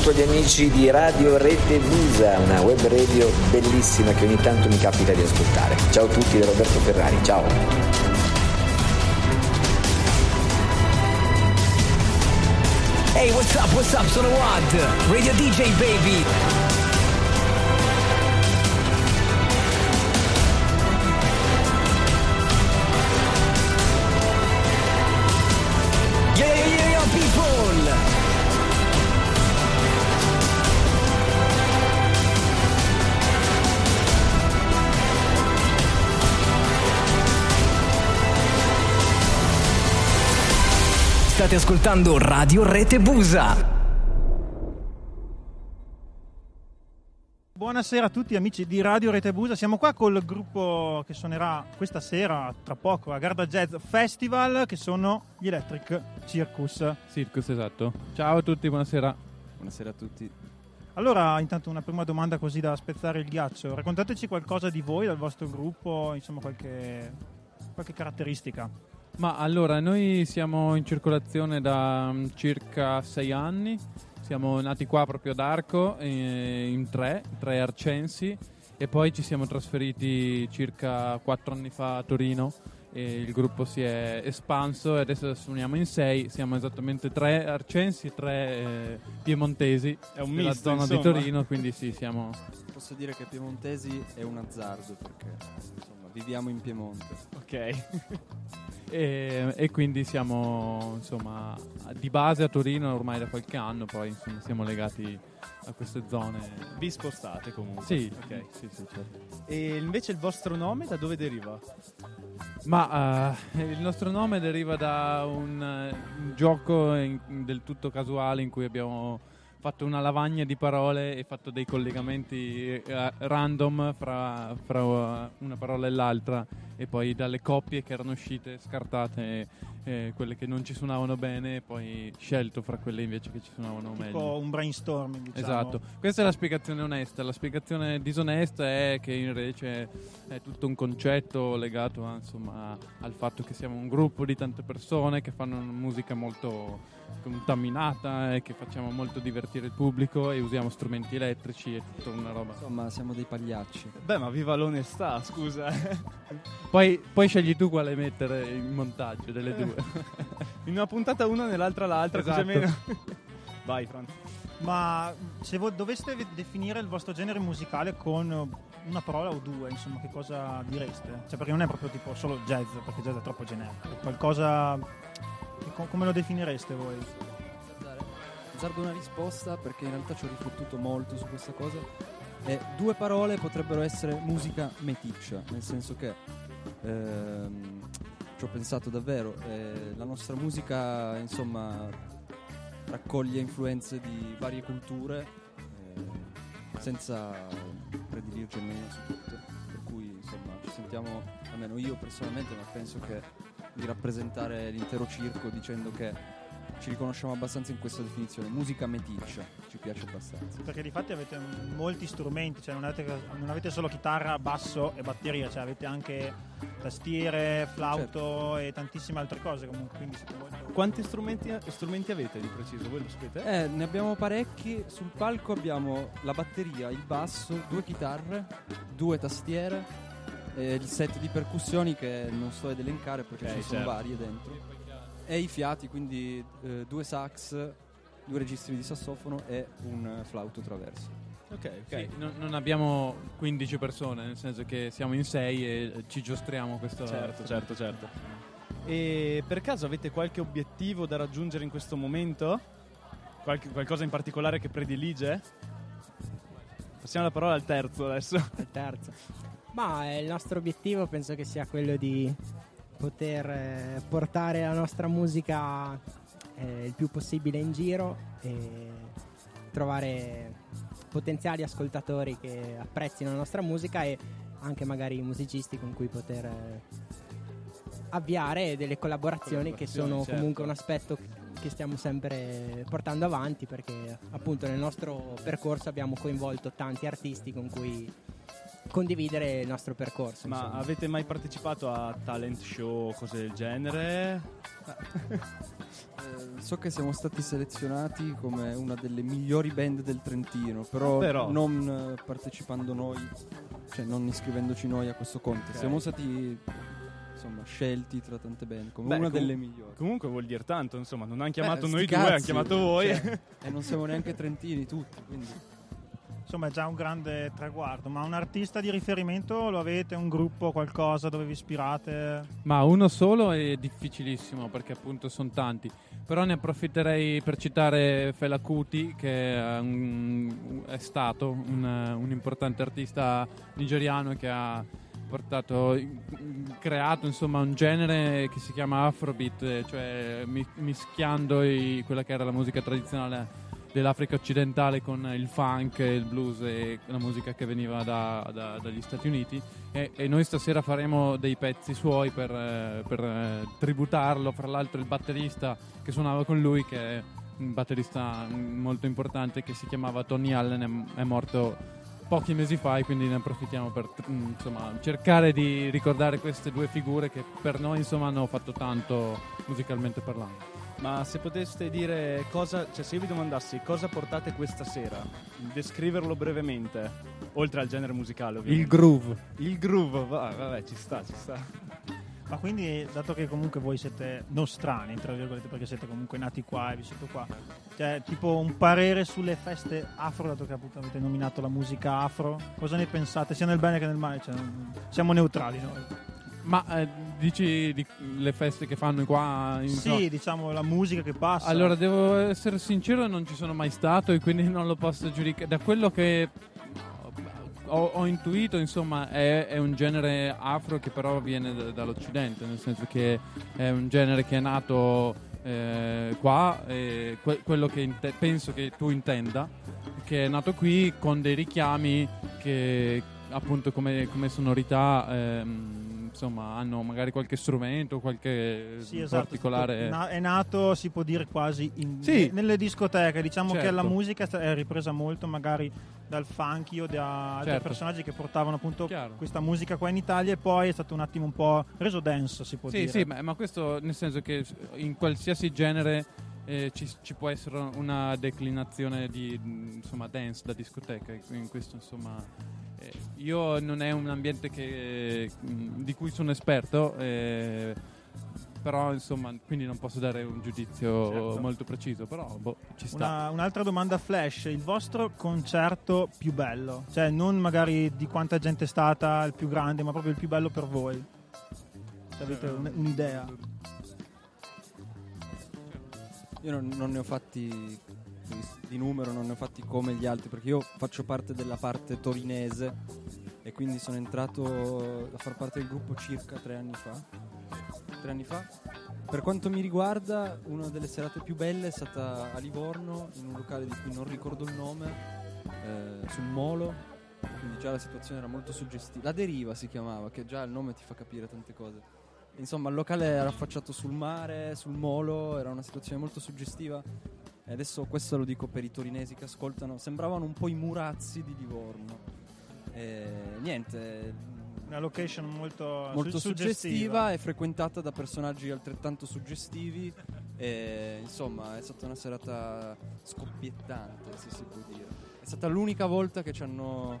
Saluto gli amici di Radio Rete Musa, una web radio bellissima che ogni tanto mi capita di ascoltare. Ciao a tutti da Roberto Ferrari, ciao. Hey, what's up, what's up, sono Wad, Radio DJ baby. State ascoltando Radio Rete Busa. Buonasera a tutti amici di Radio Rete Busa, siamo qua col gruppo che suonerà questa sera, tra poco, a Garda Jazz Festival, che sono gli Electric Circus. Circus, esatto. Ciao a tutti, buonasera. Buonasera a tutti. Allora, intanto una prima domanda così da spezzare il ghiaccio. Raccontateci qualcosa di voi, dal vostro gruppo, insomma qualche, qualche caratteristica. Ma allora, noi siamo in circolazione da mm, circa sei anni. Siamo nati qua proprio ad Arco, eh, in tre, tre arcensi, e poi ci siamo trasferiti circa quattro anni fa a Torino. E il gruppo si è espanso e adesso suoniamo in sei. Siamo esattamente tre arcensi e tre eh, piemontesi È un della misto, zona di insomma. Torino, quindi sì, siamo Posso dire che Piemontesi è un azzardo perché viviamo in Piemonte. Ok. E, e quindi siamo insomma di base a Torino ormai da qualche anno, poi insomma, siamo legati a queste zone. Vi spostate comunque. Sì, Ok. sì, sì, certo. E invece il vostro nome da dove deriva? Ma eh, il nostro nome deriva da un, eh, un gioco in- del tutto casuale in cui abbiamo fatto una lavagna di parole e fatto dei collegamenti eh, random fra, fra, uh, una parola e l'altra e poi dalle coppie che erano uscite scartate eh, quelle che non ci suonavano bene e poi scelto fra quelle invece che ci suonavano meglio. Tipo un brainstorming, diciamo. Esatto, questa è la spiegazione onesta. La spiegazione disonesta è che invece è tutto un concetto legato insomma, al fatto che siamo un gruppo di tante persone che fanno musica molto contaminata e che facciamo molto divertire il pubblico e usiamo strumenti elettrici e tutta una roba. Insomma, siamo dei pagliacci. Beh, ma viva l'onestà, scusa. Poi, poi scegli tu quale mettere in montaggio delle due. In una puntata una, nell'altra l'altra, così Esatto. almeno. Vai, Franz. Ma se doveste ve- definire il vostro genere musicale con una parola o due, insomma, che cosa direste? Cioè, perché non è proprio tipo solo jazz, perché jazz è troppo generico. È Qualcosa. Come lo definireste voi? Azzardo una risposta perché in realtà ci ho riflettuto molto su questa cosa. E due parole potrebbero essere musica meticcia, nel senso che ehm, ci ho pensato davvero. eh, la nostra musica, insomma, raccoglie influenze di varie culture eh, senza prediligerne una su tutte. Per cui, insomma, ci sentiamo, almeno io personalmente, ma penso che di rappresentare l'intero circo dicendo che ci riconosciamo abbastanza in questa definizione. Musica meticcia, ci piace abbastanza. Perché di fatti avete molti strumenti, cioè non avete, non avete solo chitarra, basso e batteria, cioè avete anche tastiere, flauto e tantissime altre cose comunque. Quindi siete molto- Quanti strumenti, strumenti avete di preciso? Voi lo sapete? Eh, ne abbiamo parecchi. Sul palco abbiamo la batteria, il basso, due chitarre, due tastiere, e il set di percussioni che non sto ad elencare perché Ok, ci sono certo. varie dentro. E i fiati, quindi eh, due sax, due registri di sassofono e un eh, flauto traverso. Ok, ok. Sì, non, non abbiamo 15 persone, nel senso che siamo in 6 e ci giostriamo questo. Certo, certo, certo. E per caso avete qualche obiettivo da raggiungere in questo momento? Qualche- qualcosa in particolare che predilige? Passiamo la parola al terzo adesso. al terzo. Ma eh, il nostro obiettivo penso che sia quello di poter eh, portare la nostra musica eh, il più possibile in giro e trovare potenziali ascoltatori che apprezzino la nostra musica e anche magari musicisti con cui poter eh, avviare delle collaborazioni che sono certo. comunque un aspetto che stiamo sempre portando avanti perché appunto nel nostro percorso abbiamo coinvolto tanti artisti con cui condividere il nostro percorso. Ma insomma. avete mai partecipato a talent show, cose del genere? Eh, so che siamo stati selezionati come una delle migliori band del Trentino, però, Però. non eh, partecipando noi, cioè non iscrivendoci noi a questo contest. Ok. Siamo stati insomma scelti tra tante band come Beh, una com- delle migliori. Comunque vuol dire tanto, insomma, non hanno chiamato Eh, noi due, hanno chiamato voi. cioè, e non siamo neanche trentini tutti, quindi Insomma, è già un grande traguardo. Ma un artista di riferimento lo avete? Un gruppo, qualcosa dove vi ispirate? Ma uno solo è difficilissimo perché appunto sono tanti. Però ne approfitterei per citare Fela Kuti, che è, un- è stato un, un importante artista nigeriano che ha portato, creato insomma un genere che si chiama Afrobeat, cioè mi- mischiando i- quella che era la musica tradizionale dell'Africa occidentale con il funk, il blues e la musica che veniva da- da- dagli Stati Uniti e, e noi stasera faremo dei pezzi suoi per, eh, per, eh, tributarlo, fra l'altro il batterista che suonava con lui che è un batterista molto importante che si chiamava Tony Allen è, è morto pochi mesi fa e quindi ne approfittiamo per mm, insomma, cercare di ricordare queste due figure che per noi insomma, hanno fatto tanto musicalmente parlando. Ma se poteste dire cosa, cioè se io vi domandassi cosa portate questa sera, descriverlo brevemente, oltre al genere musicale ovviamente. Il groove. Il groove, va- vabbè, ci sta, ci sta. Ma quindi, dato che comunque voi siete nostrani, tra virgolette, perché siete comunque nati qua e vissuto qua, cioè tipo un parere sulle feste afro, dato che appunto avete nominato la musica afro, cosa ne pensate, sia nel bene che nel male? Cioè, siamo neutrali noi. Ma eh, dici di, le feste che fanno qua in Sì, diciamo la musica che passa. Allora, devo essere sincero, non ci sono mai stato e quindi non lo posso giudicare. Da quello che ho, ho intuito, insomma, è, è un genere afro che però viene da- dall'Occidente, nel senso che è un genere che è nato eh, qua, e que- quello che inte- penso che tu intenda, che è nato qui con dei richiami che appunto come, come sonorità... ehm, Insomma, hanno magari qualche strumento, qualche Sì, esatto, particolare. na- è nato, si può dire, quasi in- Sì. nelle discoteche. Diciamo che Certo. la musica è ripresa molto magari dal funky o da altri Certo. personaggi che portavano appunto Chiaro. questa musica qua in Italia e poi è stato un attimo un po' reso dance, si può Sì, dire. sì, ma, ma questo nel senso che in qualsiasi genere eh, ci, ci può essere una declinazione di insomma, dance da discoteca. In questo, insomma, io non è un ambiente che, mh, di cui sono esperto. eh, però insomma quindi non posso dare un giudizio Certo. molto preciso però boh, ci sta Una- un'altra domanda flash, il vostro concerto più bello? Cioè non magari di quanta gente è stata il più grande, ma proprio il più bello per voi. Se avete un- un'idea. Io non, non ne ho fatti di numero, non ne ho fatti come gli altri, perché io faccio parte della parte torinese e quindi sono entrato a far parte del gruppo circa tre anni fa. Tre anni fa. Per quanto mi riguarda, una delle serate più belle è stata a Livorno, in un locale di cui non ricordo il nome, eh, sul Molo. Quindi già la situazione era molto suggestiva. La Deriva si chiamava, che già il nome ti fa capire tante cose. Insomma, il locale era affacciato sul mare, sul molo, era una situazione molto suggestiva. E adesso questo lo dico per i torinesi che ascoltano, sembravano un po' i murazzi di Livorno. E niente, Una location molto, molto su- suggestiva e frequentata da personaggi altrettanto suggestivi. E insomma, è stata una serata scoppiettante, se si può dire. È stata l'unica volta che ci hanno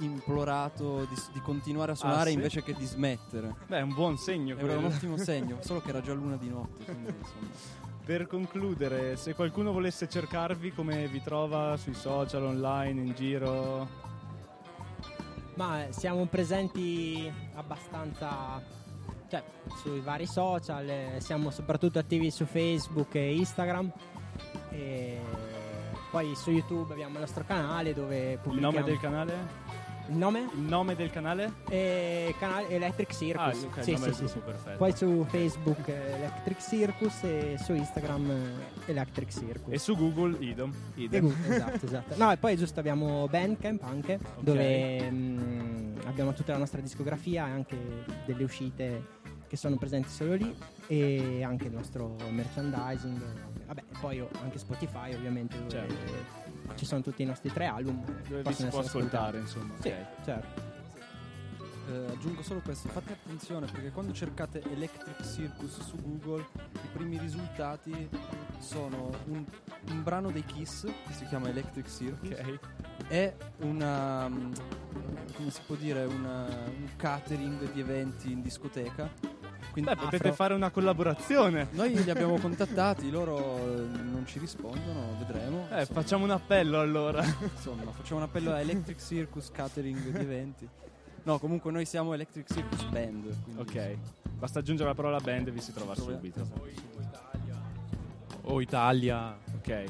implorato di, di continuare a suonare sì? invece che di smettere. Beh, è un buon segno Era un quello. ottimo segno, solo che era già luna di notte. Quindi, insomma. Per concludere, se qualcuno volesse cercarvi, come vi trova sui social, online, in giro? Ma siamo presenti abbastanza cioè, sui vari social, eh, siamo soprattutto attivi su Facebook e Instagram. E poi su YouTube abbiamo il nostro canale dove Il pubblichiamo nome del canale? Il nome? Il nome del canale? E canale Electric Ah, Circus. ok, Sì, il nome sì, sì, gruppo, sì. perfetto. Poi su Facebook eh, Electric Circus e su Instagram eh, Electric Circus. E su Google, idem. E idem. Google, esatto, esatto. No, e poi giusto abbiamo Bandcamp anche, dove mm, abbiamo tutta la nostra discografia e anche delle uscite che sono presenti solo lì e anche il nostro merchandising. Vabbè, poi anche Spotify ovviamente dove Certo. Ci sono tutti i nostri tre album. Dove vi si può ascoltare, ascoltati. insomma. Sì, ok. certo. eh, aggiungo solo questo, fate attenzione perché quando cercate Electric Circus su Google i primi risultati sono un, un brano dei Kiss che si chiama Electric Circus Ok. e una, mm, come si può dire, una- un catering di eventi in discoteca. Quindi Beh, potete Afro. fare una collaborazione. Noi li abbiamo contattati, loro eh, non ci rispondono, vedremo. Eh, Insomma, facciamo un appello allora. insomma, facciamo un appello a Electric Circus Catering di eventi. No, comunque noi siamo Electric Circus Band. quindi, ok. Basta aggiungere la parola band e vi si trova Trova- subito. O Italia. Ok.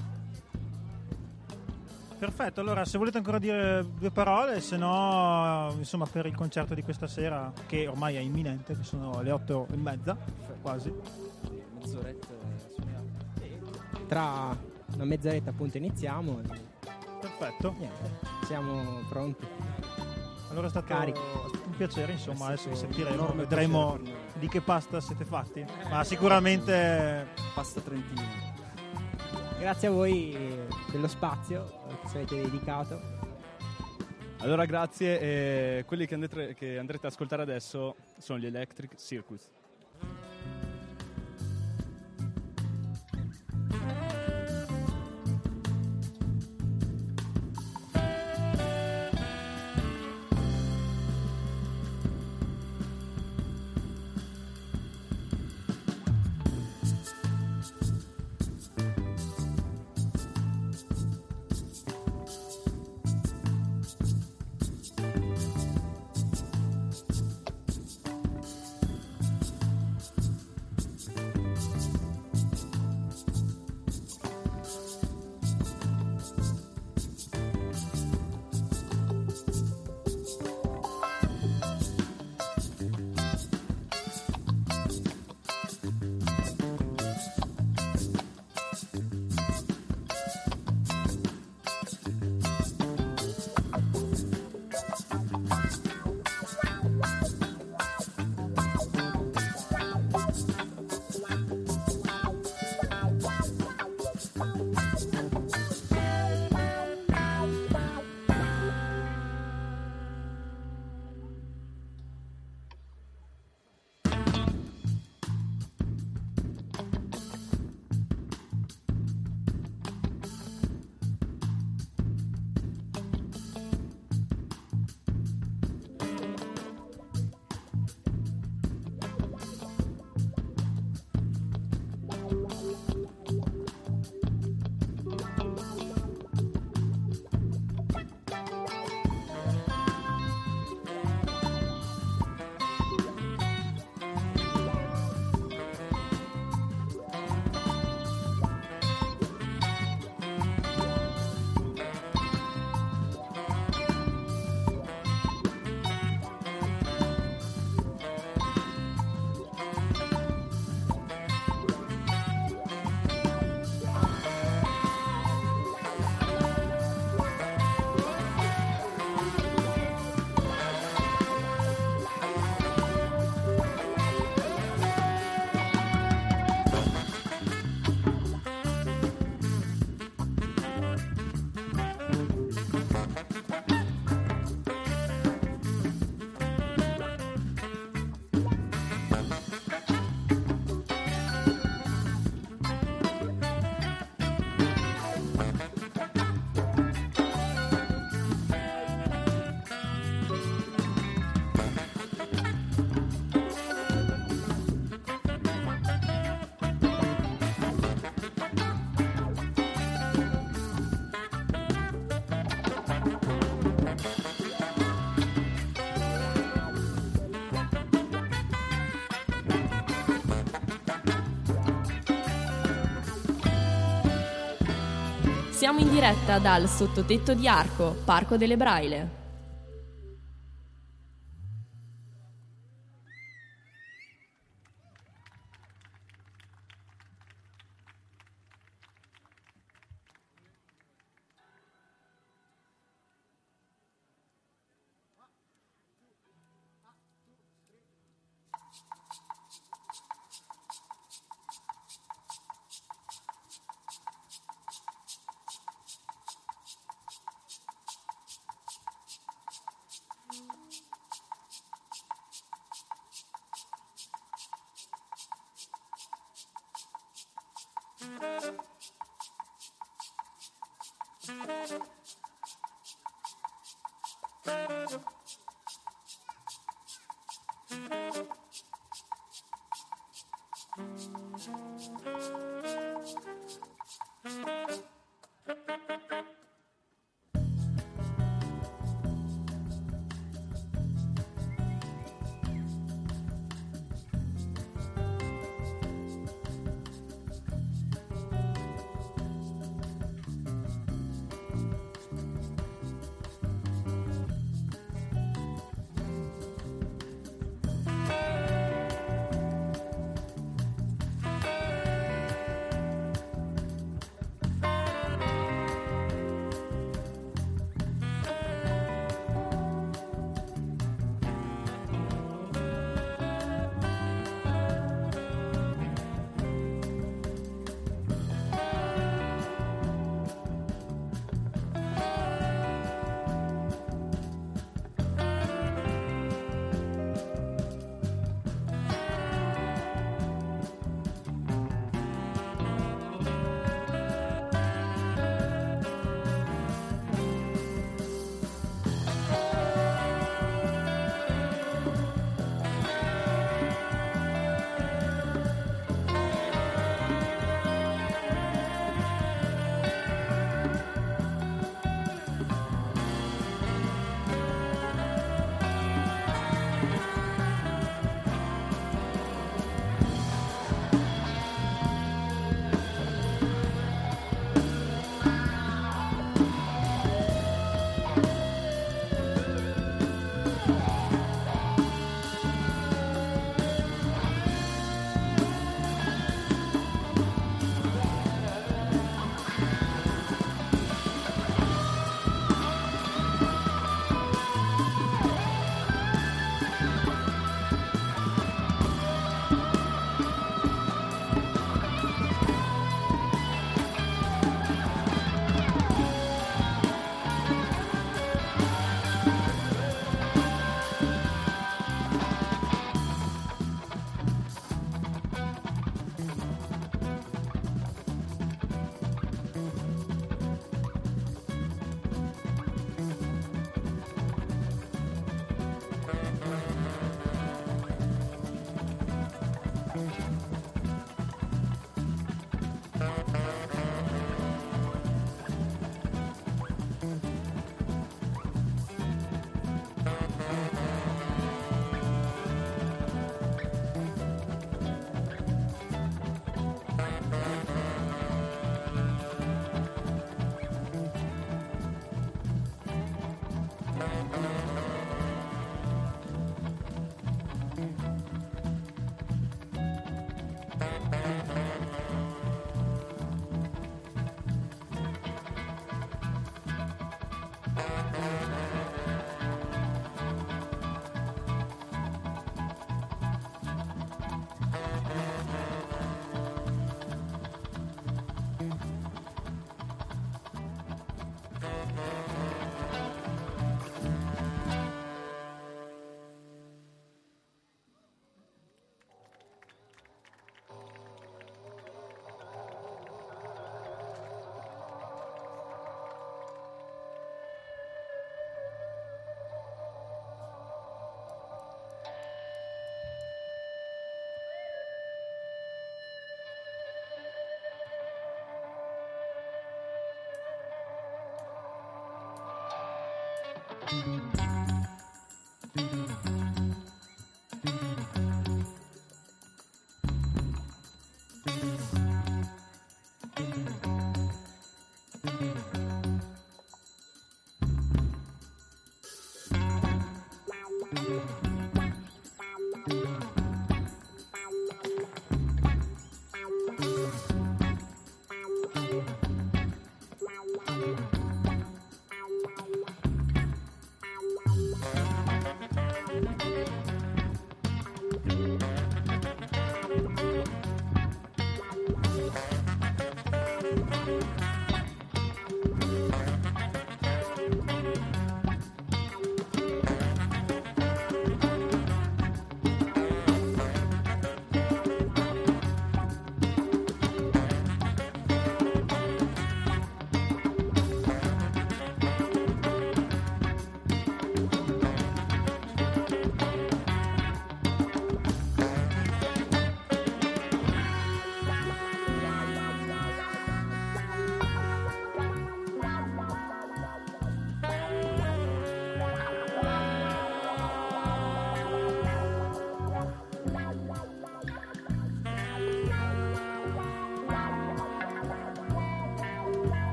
Perfetto, allora se volete ancora dire due parole, se no, insomma, per il concerto di questa sera, che ormai è imminente, che sono le otto e mezza, quasi. insomma, mezz'oretta eh, suoniamo. Tra una mezz'oretta appunto iniziamo Perfetto. niente, siamo pronti. Allora è stato, stato un piacere, insomma, È adesso vi sentiremo, vedremo di che pasta siete fatti. Ma sicuramente Pasta Trentino. Grazie a voi eh, dello spazio che ci avete dedicato. Allora grazie. Quelli che andrete, che andrete ad ascoltare adesso sono gli Electric Circus. Siamo in diretta dal sottotetto di Arco, Parco delle Braile.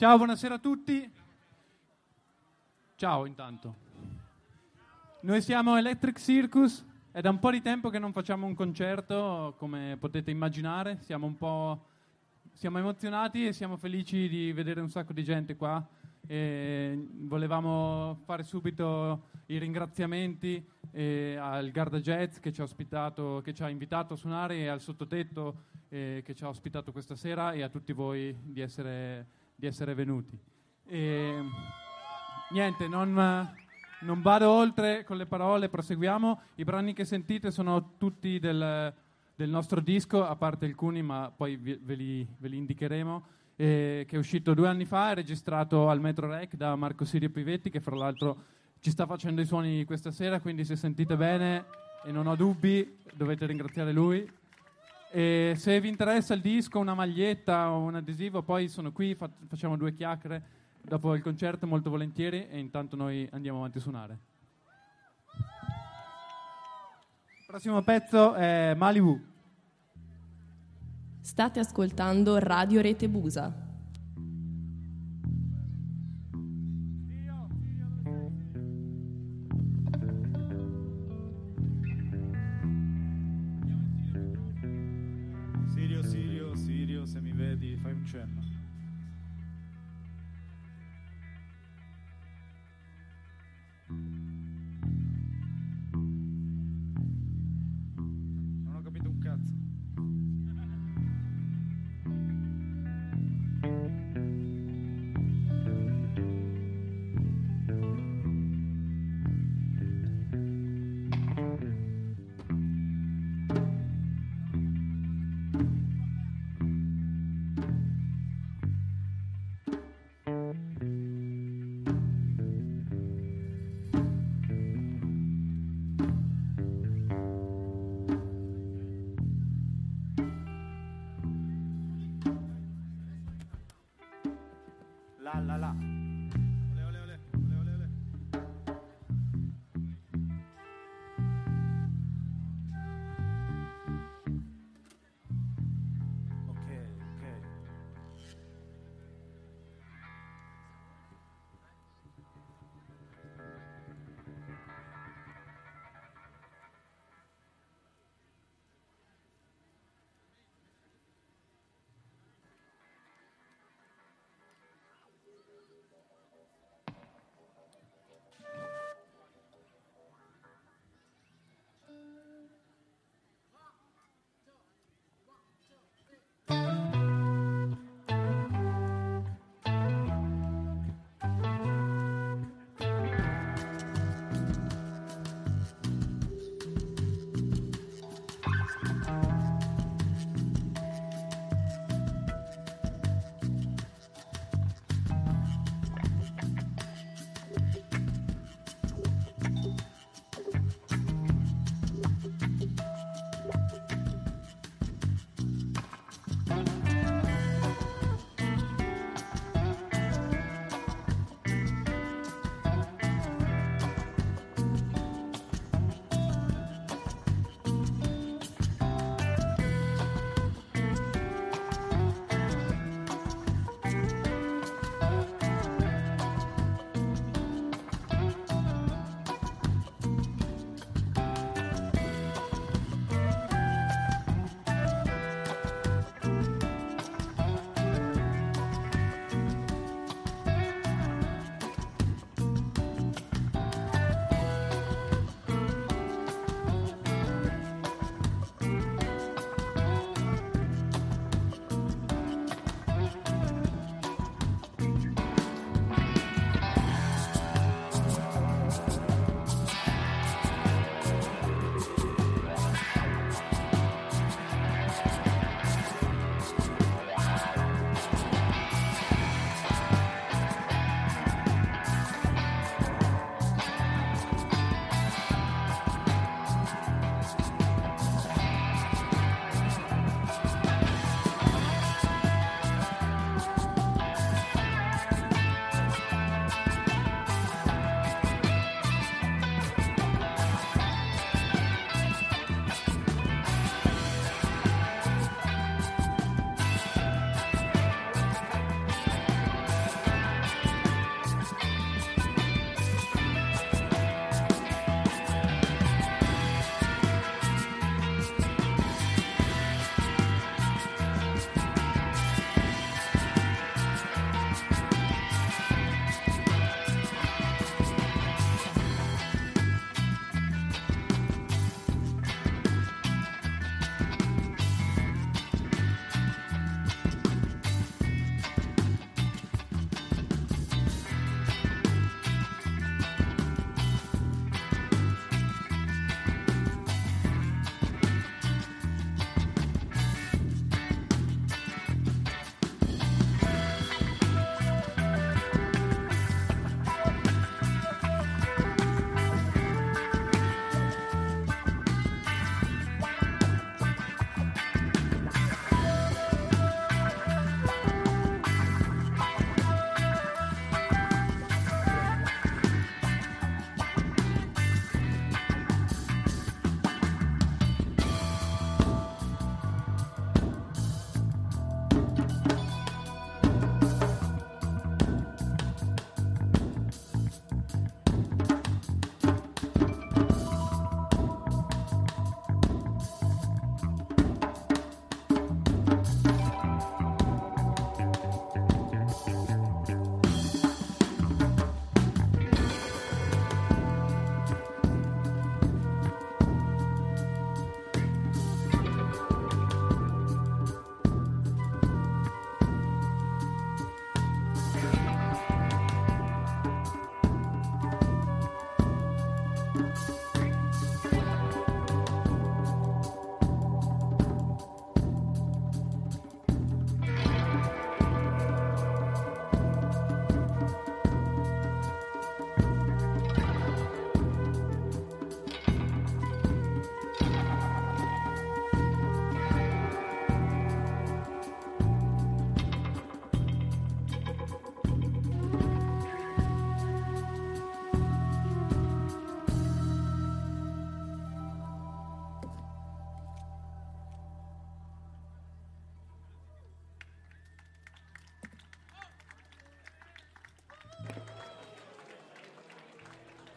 Ciao, buonasera a tutti. Ciao intanto. Noi siamo Electric Circus, è da un po' di tempo che non facciamo un concerto, come potete immaginare, siamo un po' siamo emozionati e siamo felici di vedere un sacco di gente qua. E volevamo fare subito i ringraziamenti eh, al Garda Jazz che ci ha ospitato, che ci ha invitato a suonare e al sottotetto eh, che ci ha ospitato questa sera e a tutti voi di essere, di essere venuti. E, niente, non, non vado oltre con le parole, proseguiamo. I brani che sentite sono tutti del, del nostro disco, a parte alcuni, ma poi vi- ve li, ve li indicheremo, eh, che è uscito due anni fa, è registrato al Metro Rec da Marco Sirio Pivetti, che fra l'altro ci sta facendo i suoni questa sera, quindi se sentite bene e non ho dubbi, dovete ringraziare lui. E se vi interessa il disco, una maglietta o un adesivo, poi sono qui, fa- facciamo due chiacchiere dopo il concerto molto volentieri e intanto noi andiamo avanti a suonare. Il prossimo pezzo è Malibu. State ascoltando Radio Rete Busa.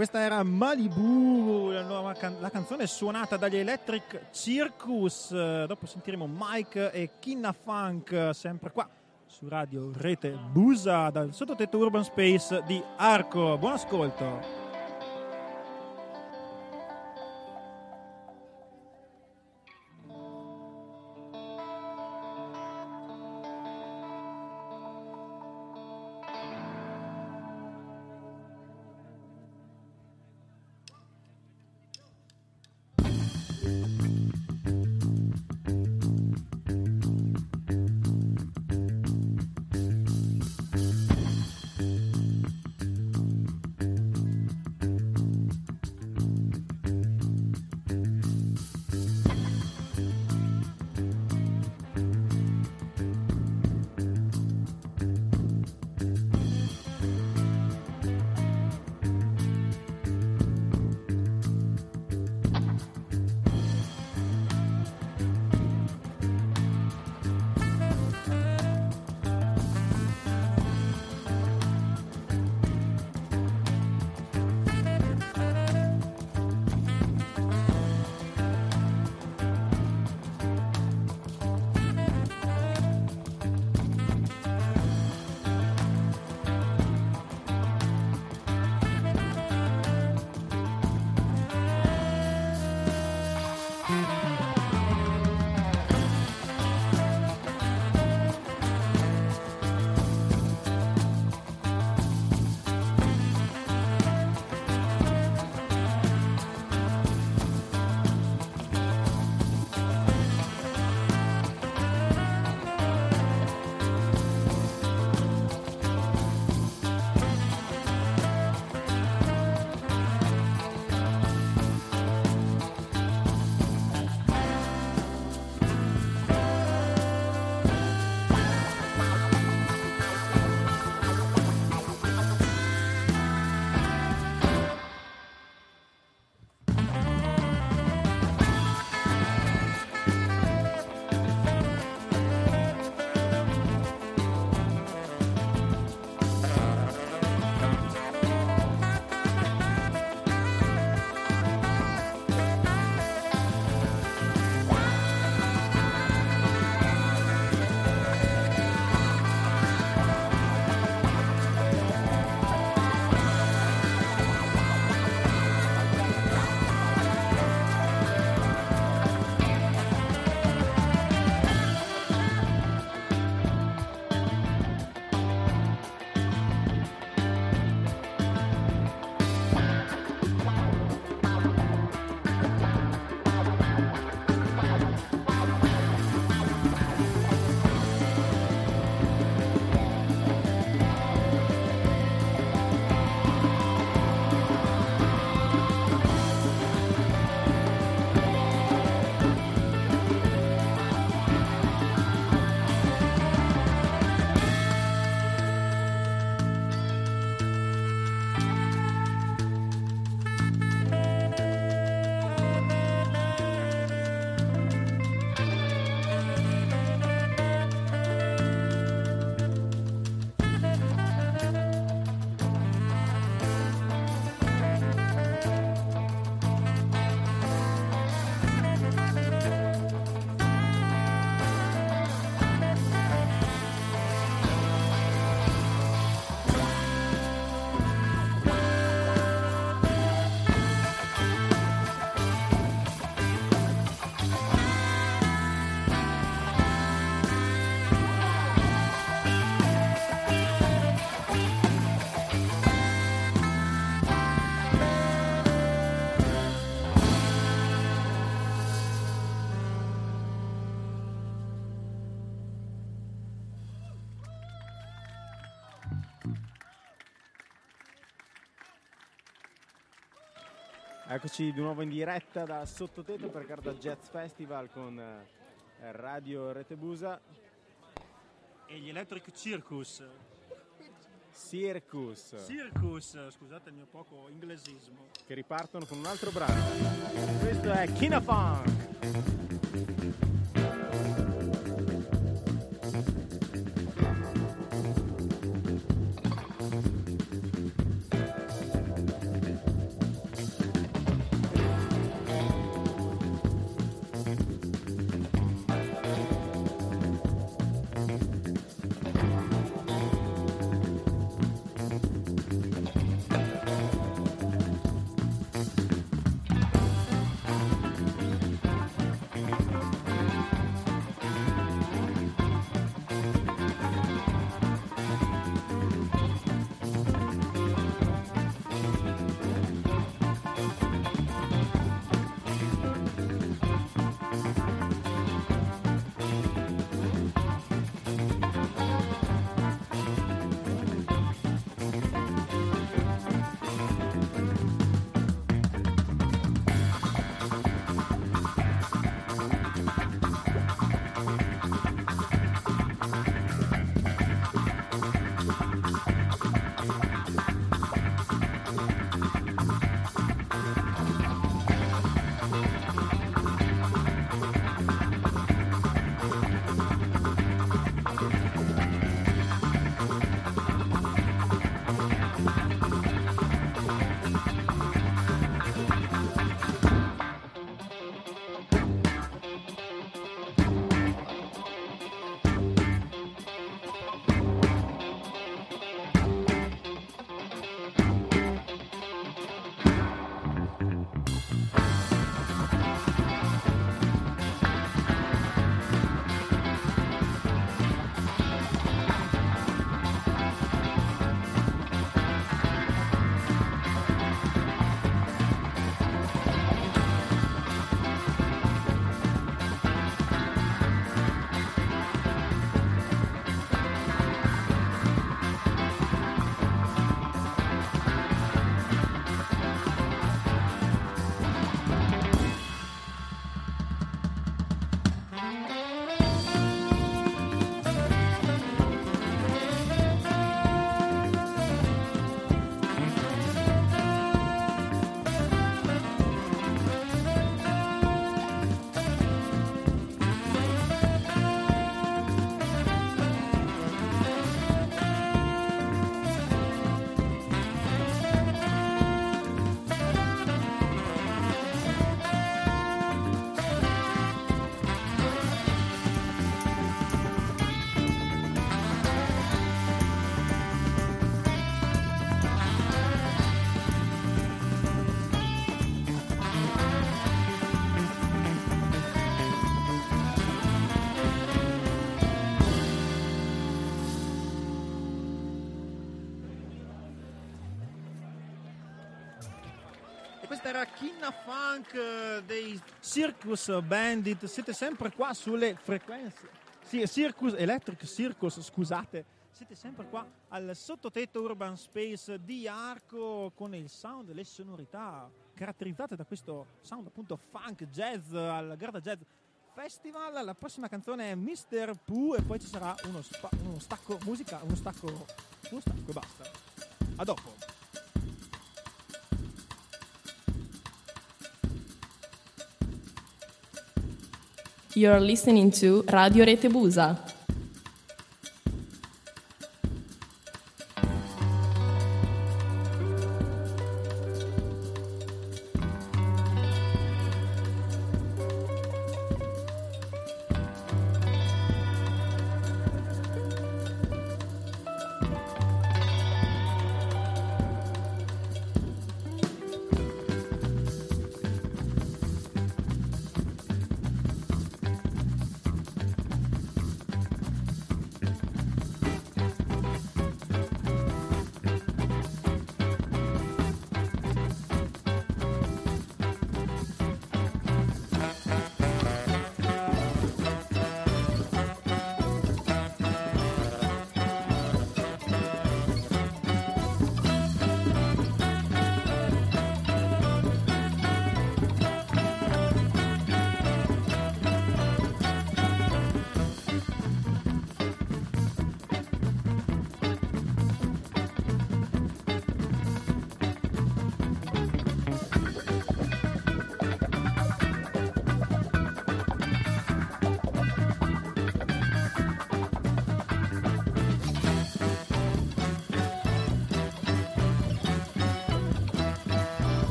Questa era Malibu, la, nuova can- la canzone suonata dagli Electric Circus. Dopo sentiremo Mike e Kinna Funk, sempre qua su Radio Rete Busa, dal sottotetto Urban Space di Arco. Buon ascolto. Eccoci di nuovo in diretta da Sottotetto per Carda Jazz Festival con eh, Radio Retebusa E gli Electric Circus. Circus Circus, scusate il mio poco inglesismo. che ripartono con un altro brano. Questo è Kinafan. Era Kinna Funk eh, dei Circus Bandit. Siete sempre qua sulle frequenze. Sì, Circus Electric Circus, scusate. Siete sempre qua al sottotetto Urban Space di Arco con il sound le sonorità caratterizzate da questo sound appunto funk jazz al Garda Jazz Festival. La prossima canzone è Mr. Pooh e poi ci sarà uno, spa- uno stacco musica, uno stacco, uno stacco e basta. A dopo. You're listening to Radio Rete Busa.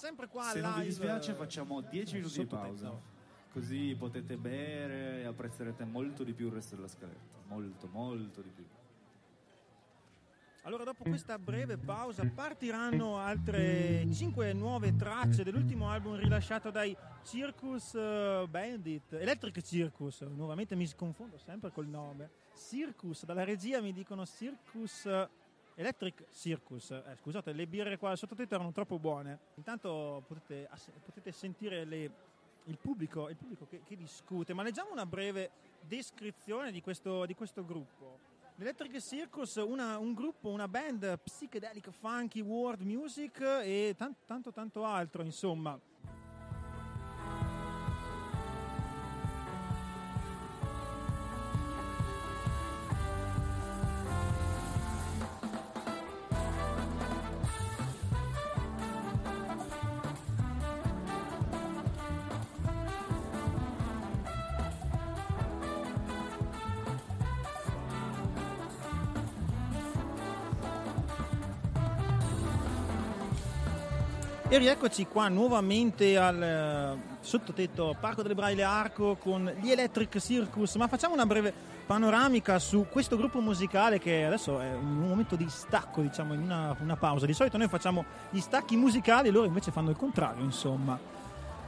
Sempre qua Se non vi live, dispiace facciamo 10 minuti di pausa. Così potete bere e apprezzerete molto di più il resto della scaletta. Molto, molto di più. Allora, dopo questa breve pausa partiranno altre 5 nuove tracce dell'ultimo album rilasciato dai Circus eh, Bandit, Electric Circus, nuovamente mi confondo sempre col nome. Circus, dalla regia mi dicono Circus eh, Electric Circus. Eh, scusate, le birre qua al sottotetto erano troppo buone. Intanto potete, ass- potete sentire le- il pubblico, il pubblico che, che discute, ma leggiamo una breve descrizione di questo, di questo gruppo. L'Electric Circus, una- un gruppo, una band psychedelic, funky, world music e tan- tanto tanto altro, insomma. E rieccoci qua nuovamente al eh, sottotetto Parco delle Braille Arco con gli Electric Circus, ma facciamo una breve panoramica su questo gruppo musicale che adesso è un momento di stacco, diciamo, in una, una pausa. Di solito noi facciamo gli stacchi musicali e loro invece fanno il contrario, insomma.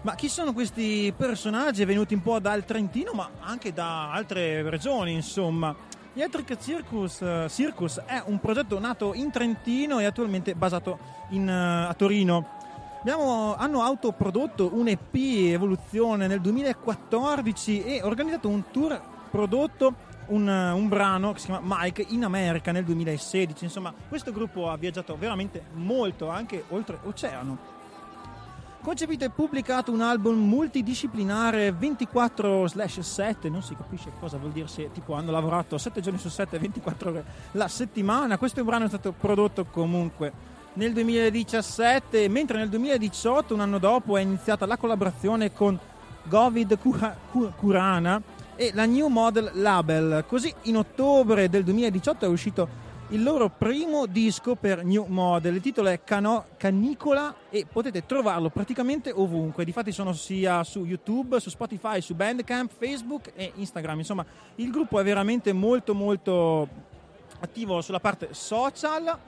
Ma chi sono questi personaggi venuti un po' dal Trentino, ma anche da altre regioni, insomma? Gli Electric Circus, eh, Circus è un progetto nato in Trentino e attualmente basato in, eh, a Torino. Abbiamo- hanno autoprodotto un EP Evoluzione nel 2014 e organizzato un tour prodotto un, un brano che si chiama Mike in America nel 2016. Insomma, questo gruppo ha viaggiato veramente molto, anche oltre oceano. Concepito e pubblicato un album multidisciplinare 24/7, non si capisce cosa vuol dire se tipo hanno lavorato 7 giorni su 7, 24 ore la settimana. Questo brano è stato prodotto comunque nel 2017, mentre nel 2018, un anno dopo, è iniziata la collaborazione con Govid Kurana e la New Model Label. Così in ottobre del 2018 è uscito il loro primo disco per New Model. Il titolo è Cano- Canicola e potete trovarlo praticamente ovunque. Difatti sono sia su YouTube, su Spotify, su Bandcamp, Facebook e Instagram. Insomma, il gruppo è veramente molto molto attivo sulla parte social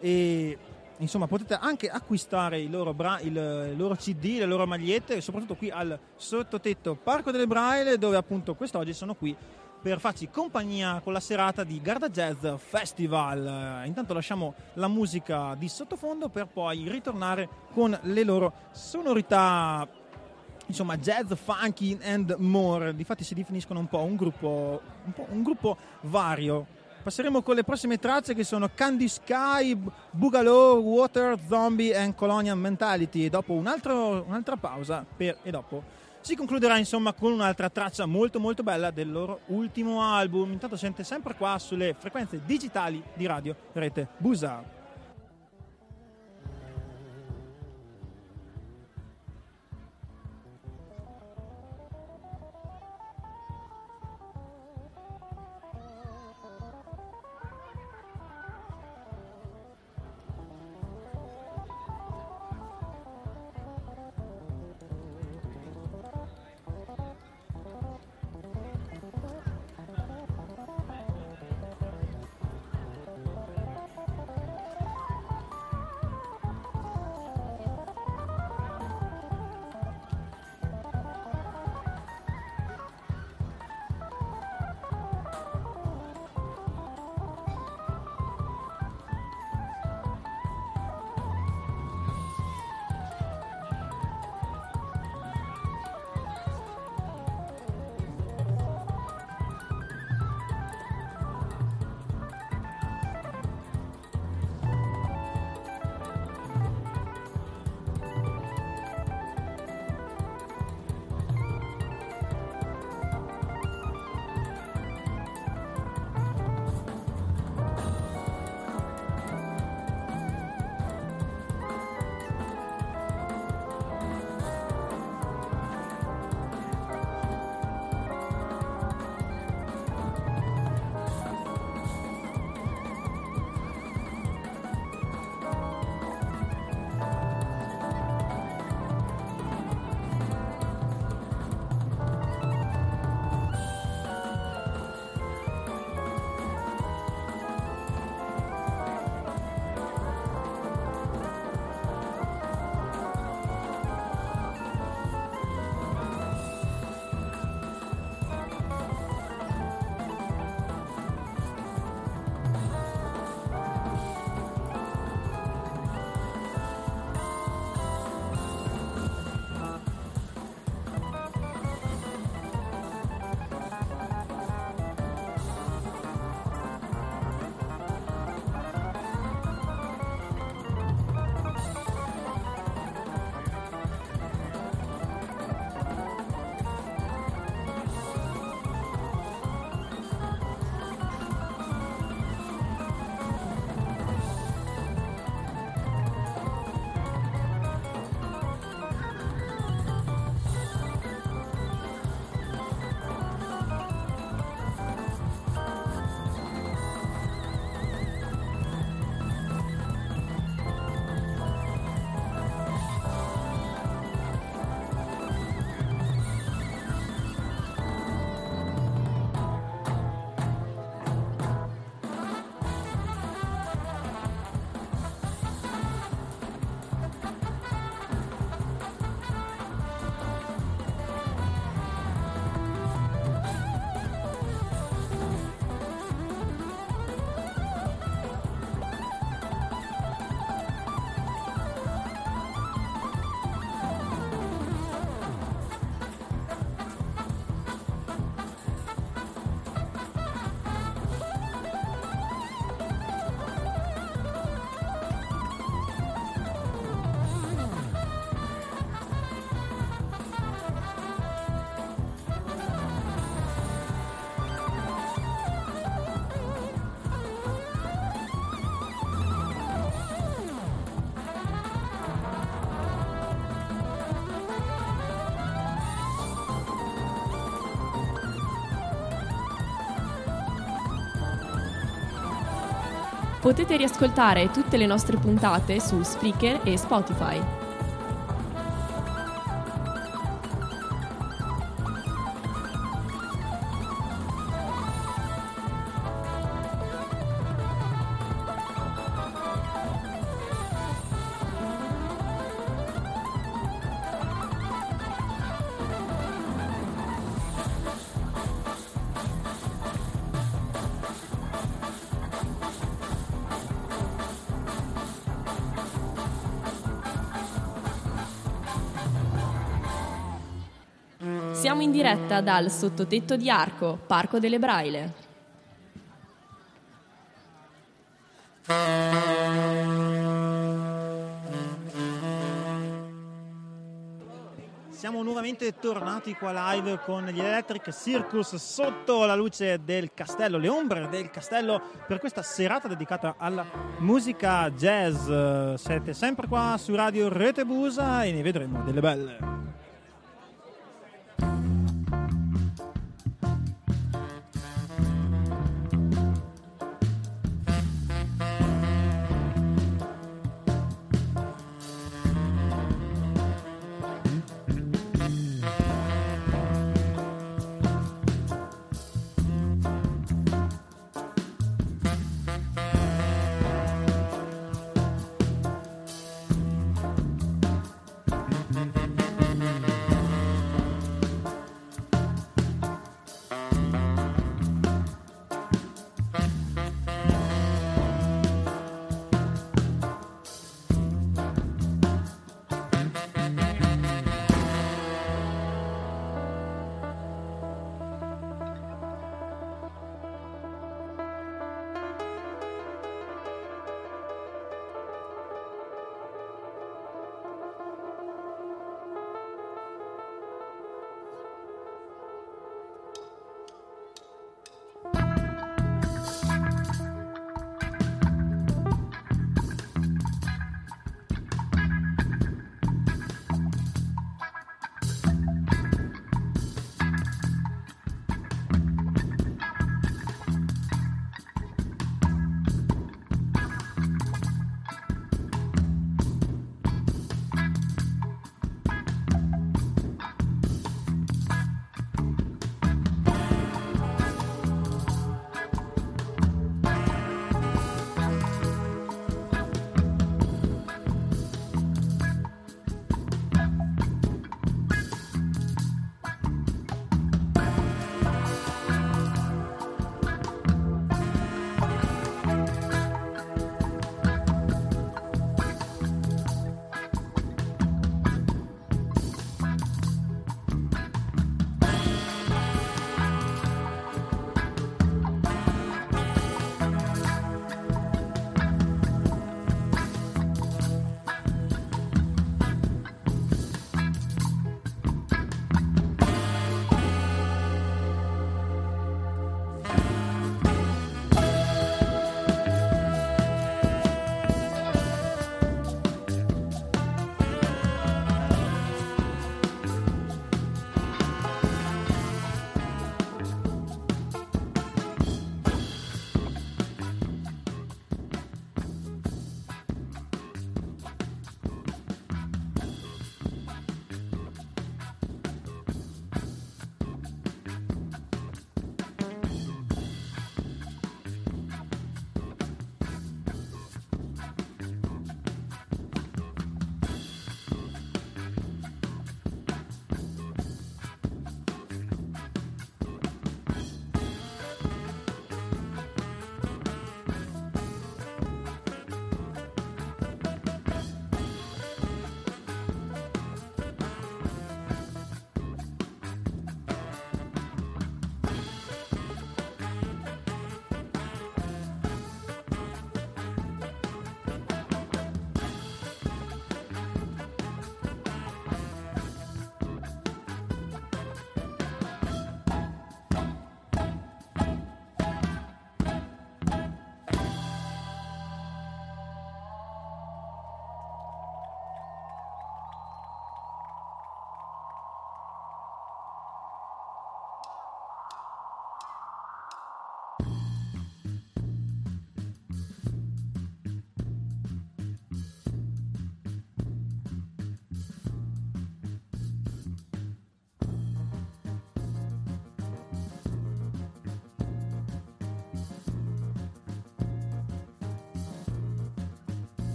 e insomma potete anche acquistare i loro, bra- il, il loro CD, le loro magliette, soprattutto qui al sottotetto Parco delle Braille, dove appunto quest'oggi sono qui per farci compagnia con la serata di Garda Jazz Festival. Intanto lasciamo la musica di sottofondo per poi ritornare con le loro sonorità insomma jazz, funky and more. Difatti si definiscono un po' un gruppo, un, po' un gruppo vario. Passeremo con le prossime tracce che sono Candy Sky, Boogaloo, Water, Zombie and Colonial Mentality. Dopo un altro- un'altra pausa per- e dopo si concluderà insomma con un'altra traccia molto molto bella del loro ultimo album. Intanto sente sempre qua sulle frequenze digitali di radio Rete Busa. Potete riascoltare tutte le nostre puntate su Spreaker e Spotify. Diretta dal sottotetto di Arco, Parco delle Braile. Siamo nuovamente tornati qua live con gli Electric Circus sotto la luce del castello, le ombre del castello per questa serata dedicata alla musica jazz. Siete sempre qua su Radio Rete Busa e ne vedremo delle belle.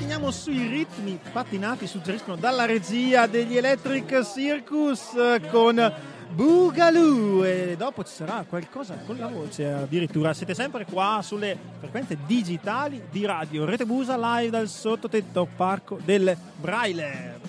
Manteniamo sui ritmi patinati, suggeriscono dalla regia degli Electric Circus eh, con Boogaloo e dopo ci sarà qualcosa con la voce addirittura. Siete sempre qua sulle frequenze digitali di radio Rete Busa live dal sottotetto Parco del Braille.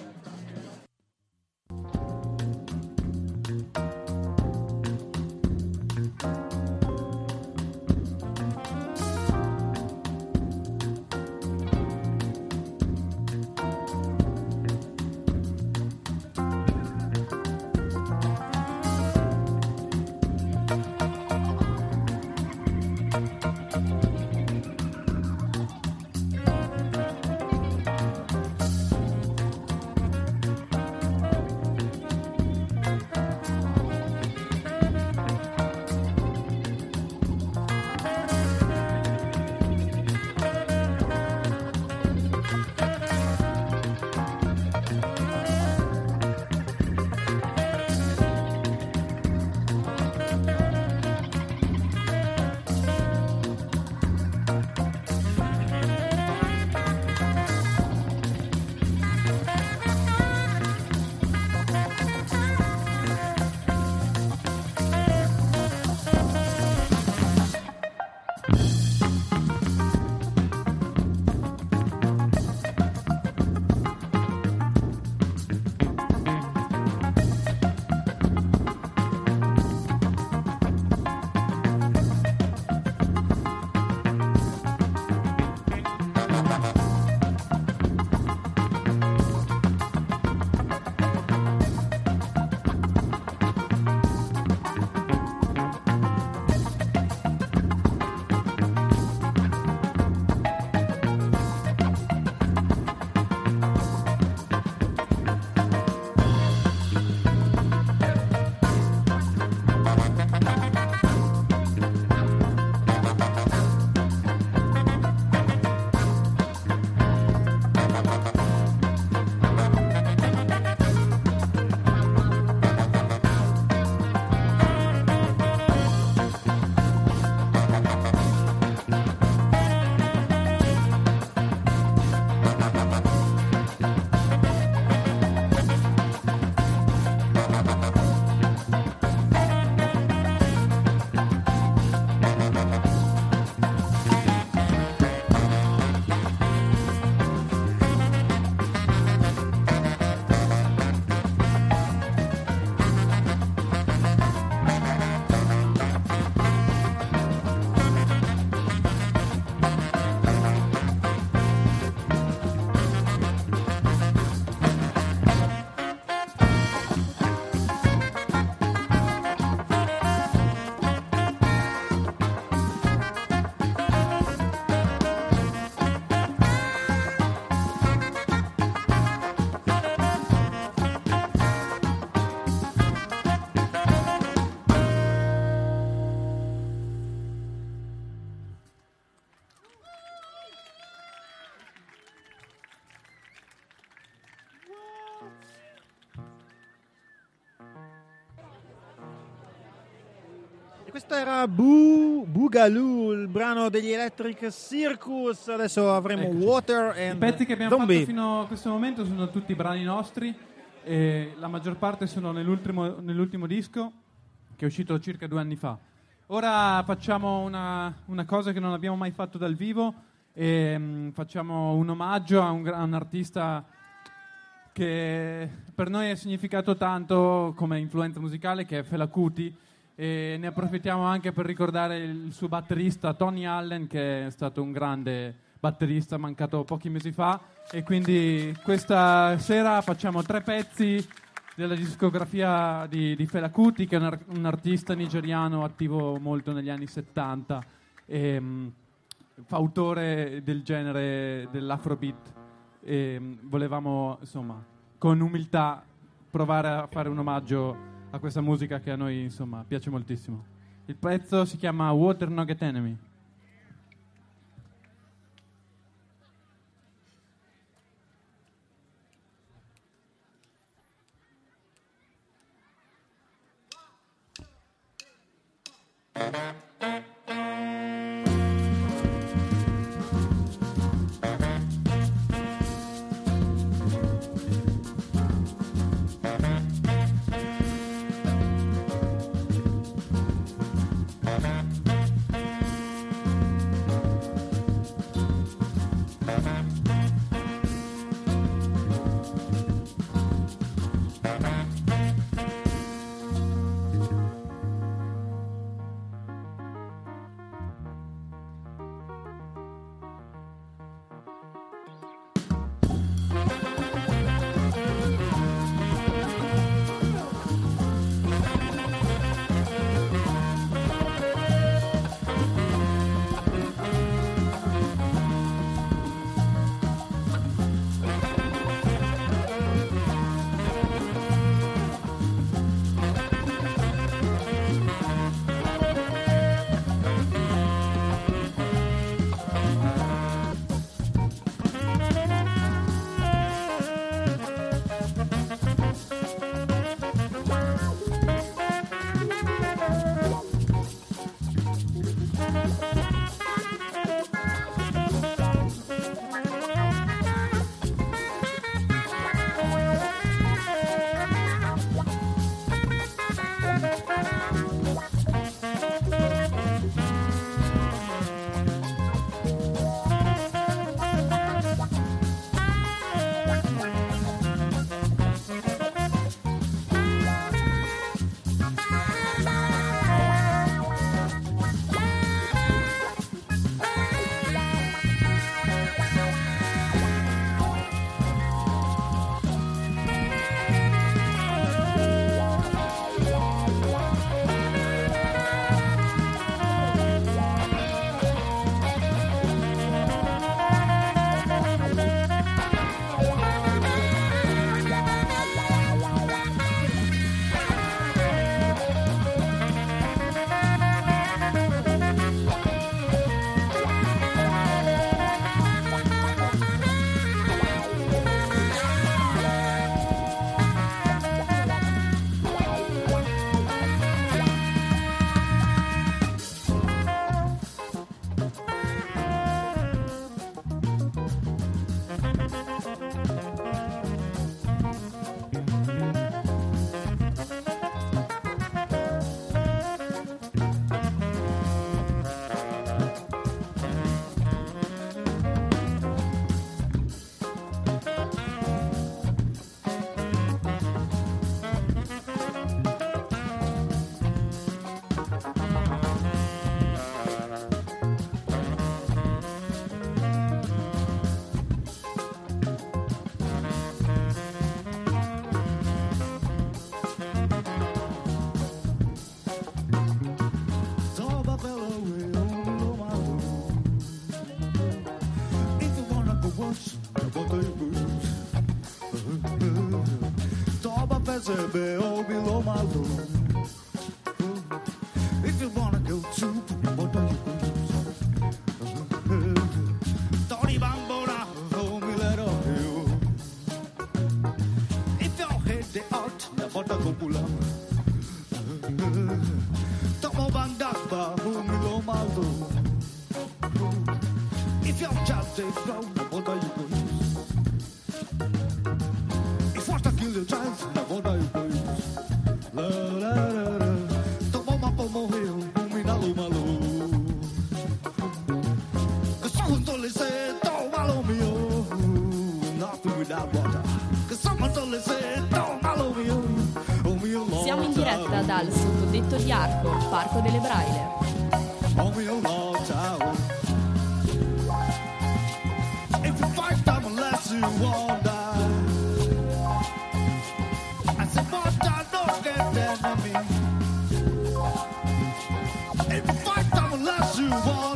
Questo era Boo, Boogaloo, il brano degli Electric Circus. Adesso avremo Eccoci. Water I and pezzi che abbiamo Zombie. fatto fino a questo momento sono tutti brani nostri. La maggior parte sono nell'ultimo, nell'ultimo disco che è uscito circa due anni fa. Ora facciamo una, una cosa che non abbiamo mai fatto dal vivo. E, mm, facciamo un omaggio a un, a un artista che per noi ha significato tanto come influenza musicale, che è Fela Kuti. E ne approfittiamo anche per ricordare il suo batterista Tony Allen, che è stato un grande batterista, mancato pochi mesi fa. E quindi questa sera facciamo tre pezzi della discografia di, di Fela Kuti, che è un, ar- un artista nigeriano attivo molto negli anni 70. E, mh, fautore del genere dell'afrobeat e mh, volevamo insomma con umiltà provare a fare un omaggio a questa musica che a noi insomma piace moltissimo. Il pezzo si chiama Water Nugget Enemy. Thank percebeu, bilou maluco. Parco delle Braille. If you fight time unless you won't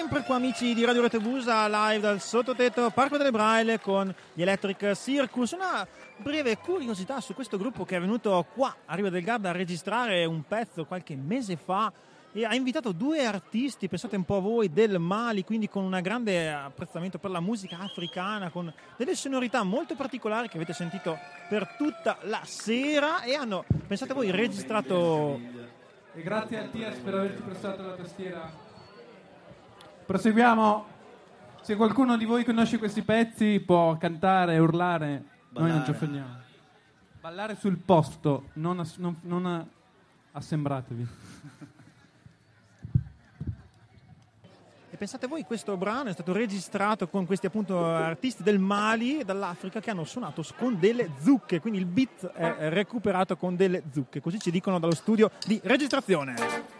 sempre qua amici di Radio Rete Busa live dal sottotetto Parco delle Braille con gli Electric Circus. Una breve curiosità su questo gruppo che è venuto qua a Riva del Garda a registrare un pezzo qualche mese fa e ha invitato due artisti, pensate un po' a voi, del Mali, quindi con un grande apprezzamento per la musica africana, con delle sonorità molto particolari che avete sentito per tutta la sera e hanno, pensate voi, registrato E grazie a Tias per averci prestato la tastiera. Proseguiamo. Se qualcuno di voi conosce questi pezzi può cantare, urlare, noi non ci Ballare. offendiamo. Ballare sul posto, non, ass- non- non a- assembratevi. E pensate voi, questo brano è stato registrato con questi appunto artisti del Mali e dall'Africa che hanno suonato con delle zucche, quindi il beat è recuperato con delle zucche, così ci dicono dallo studio di registrazione.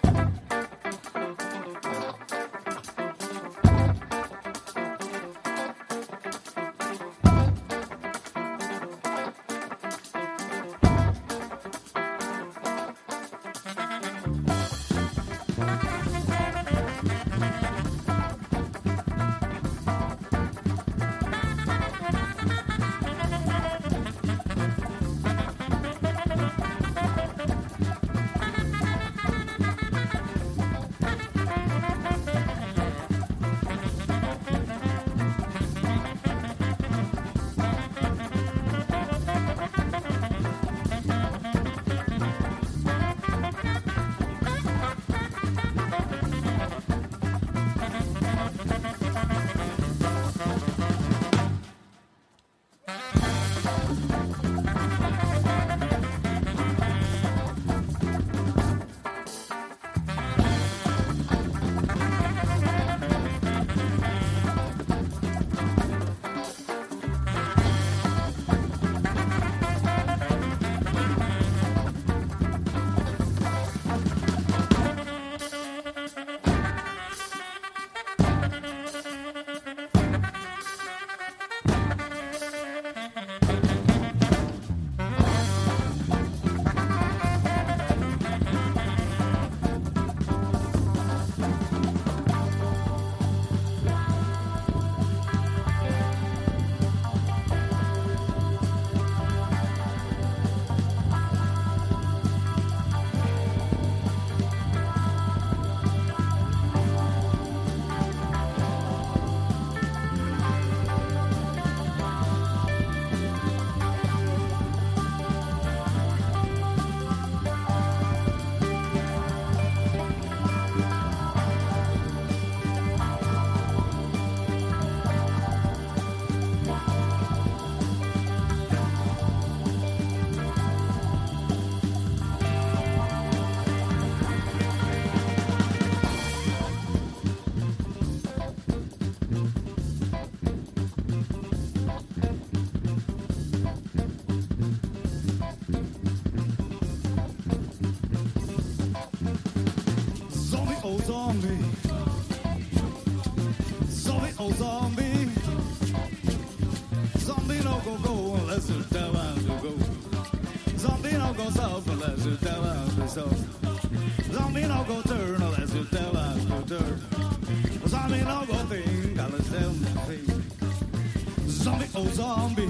Zombie no go think unless you tell him to. Zombie, oh zombie.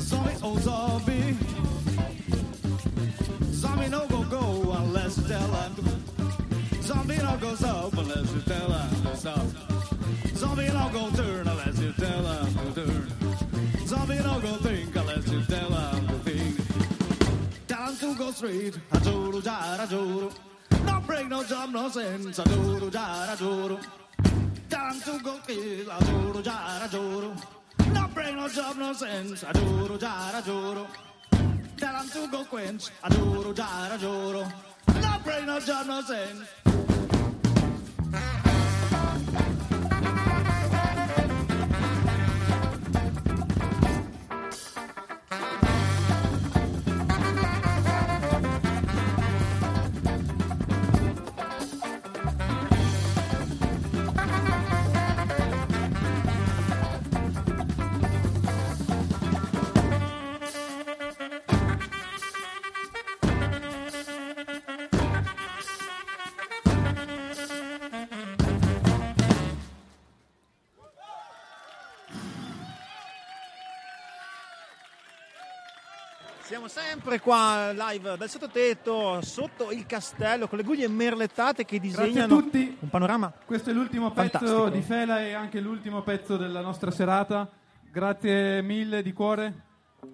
Zombie, oh zombie. Zombie no go go unless you tell him to. Zombie no go south unless you tell him to south. Zombie no go turn unless you tell him to turn. Zombie no go think unless you tell him to think. Him to go straight. I joro, jara, joro. No break, no jump, no sense. I joro, jara. Tell him to go kill. I joro, jara, joro. No break, no jump, no sense. I joro, jara. Tell him to go quench. I joro, jara, joro. No break, no jump, no sense. Sempre qua live dal sottotetto, sotto il castello, con le guglie merlettate che disegnano tutti. un panorama. Questo è l'ultimo pezzo Fantastico. di Fela e anche l'ultimo pezzo della nostra serata. Grazie mille di cuore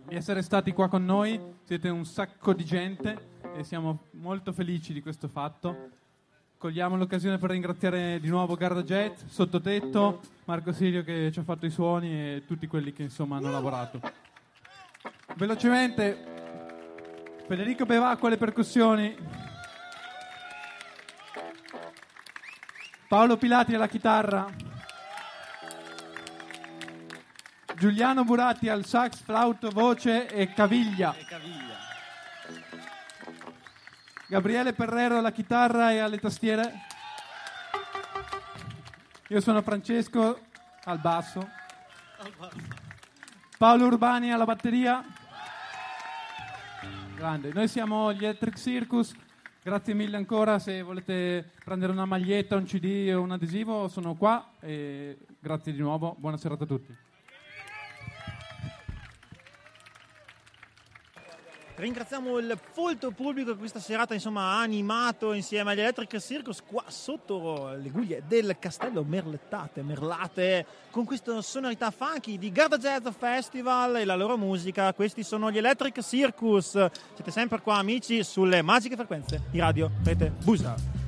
di essere stati qua con noi. Siete un sacco di gente e siamo molto felici di questo fatto. Cogliamo l'occasione per ringraziare di nuovo Garda Jet, Sottotetto, Marco Sirio che ci ha fatto i suoni e tutti quelli che insomma hanno lavorato. Velocemente, Federico Bevacqua alle percussioni, Paolo Pilati alla chitarra, Giuliano Buratti al sax, flauto, voce e caviglia, Gabriele Perrero alla chitarra e alle tastiere, io sono Francesco al basso, Paolo Urbani alla batteria. Grande, noi siamo gli Electric Circus. Grazie mille ancora. Se volete prendere una maglietta, un CD o un adesivo, sono qua. E grazie di nuovo. Buona serata a tutti. Ringraziamo il folto pubblico che questa serata insomma, ha animato insieme agli Electric Circus qua sotto le guglie del castello merlettate, merlate, con questa sonorità funky di Garda Jazz Festival e la loro musica. Questi sono gli Electric Circus. Siete sempre qua amici sulle magiche frequenze di Radio Rete Busa.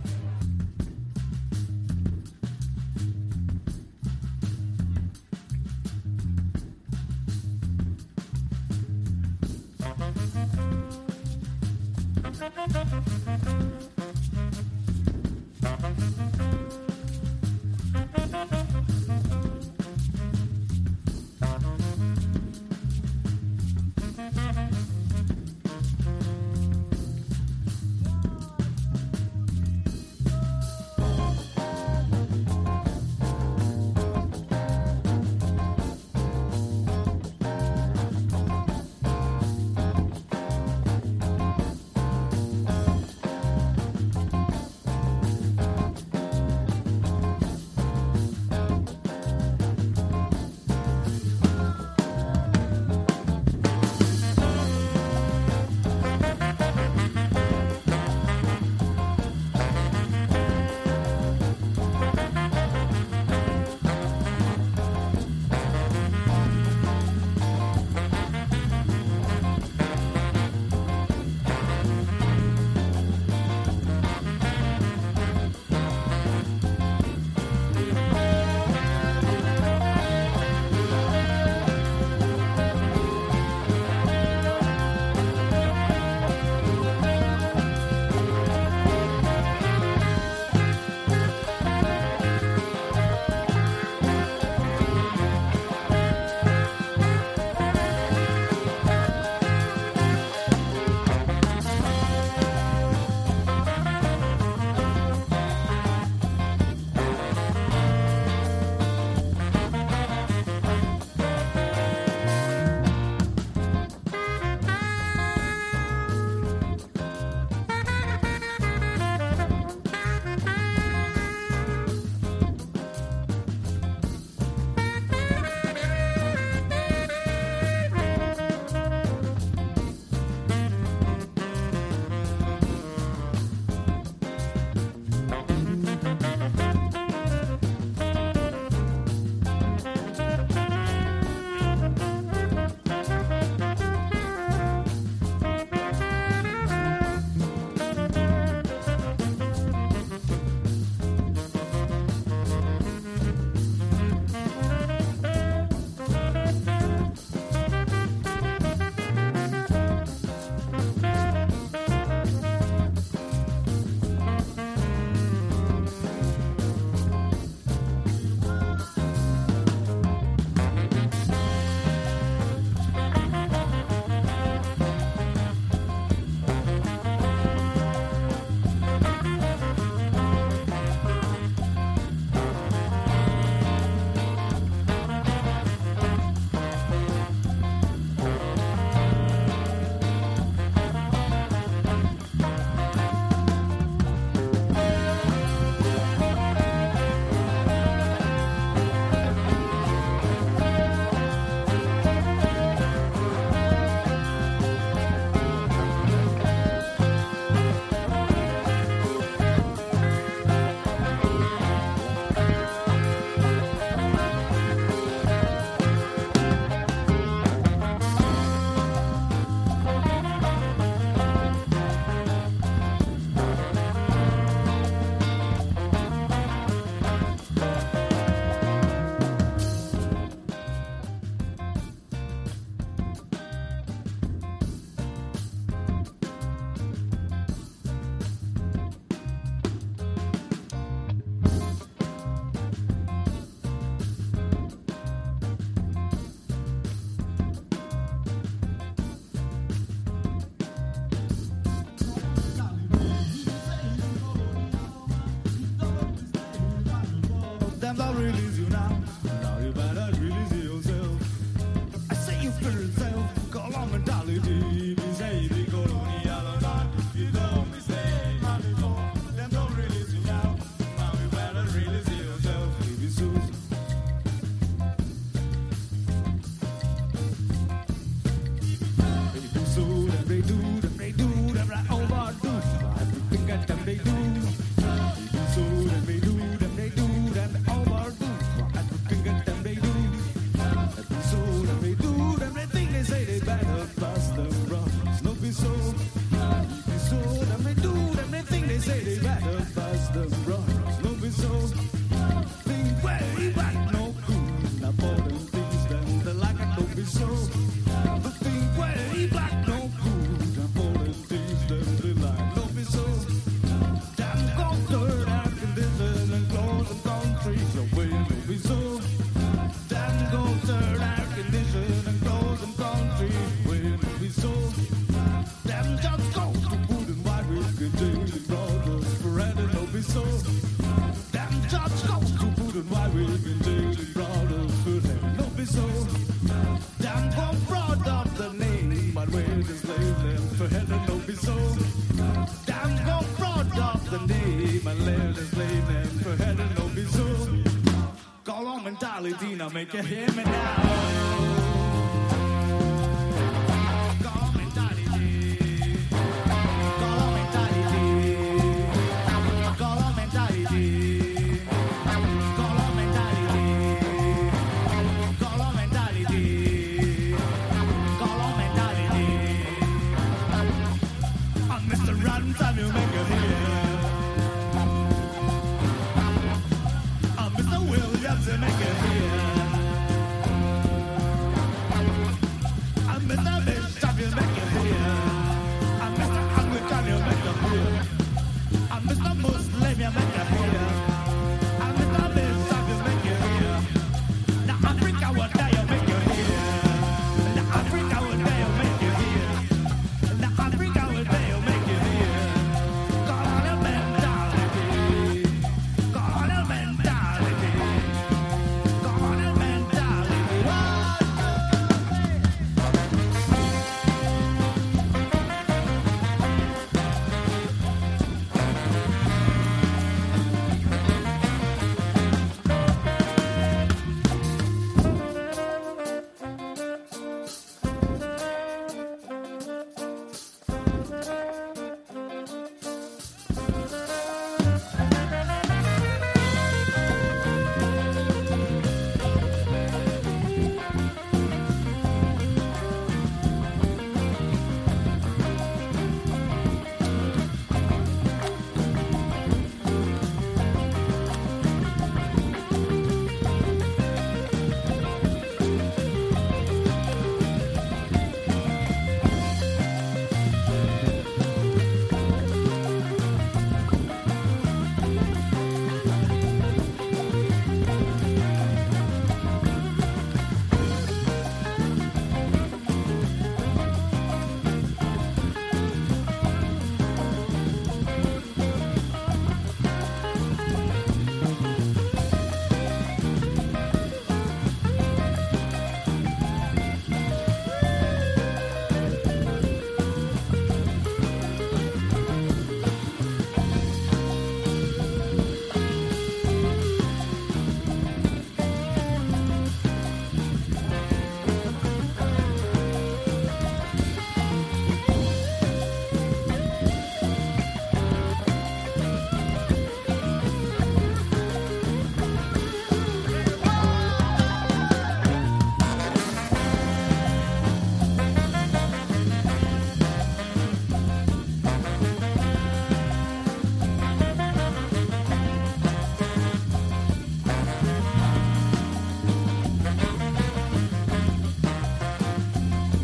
now. Make a him and now.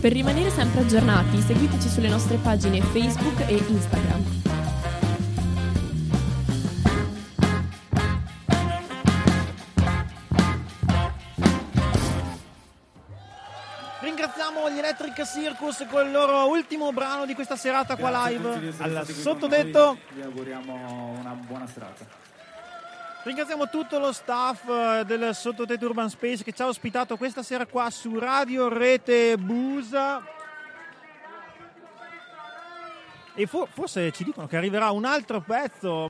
Per rimanere sempre aggiornati, seguiteci sulle nostre pagine Facebook e Instagram. Ringraziamo gli Electric Circus con il loro ultimo brano di questa serata qua live. Al noi. Vi auguriamo una buona serata. Ringraziamo tutto lo staff eh, del sottotetto Urban Space che ci ha ospitato questa sera qua su Radio Rete Busa. E fo- forse ci dicono che arriverà un altro pezzo.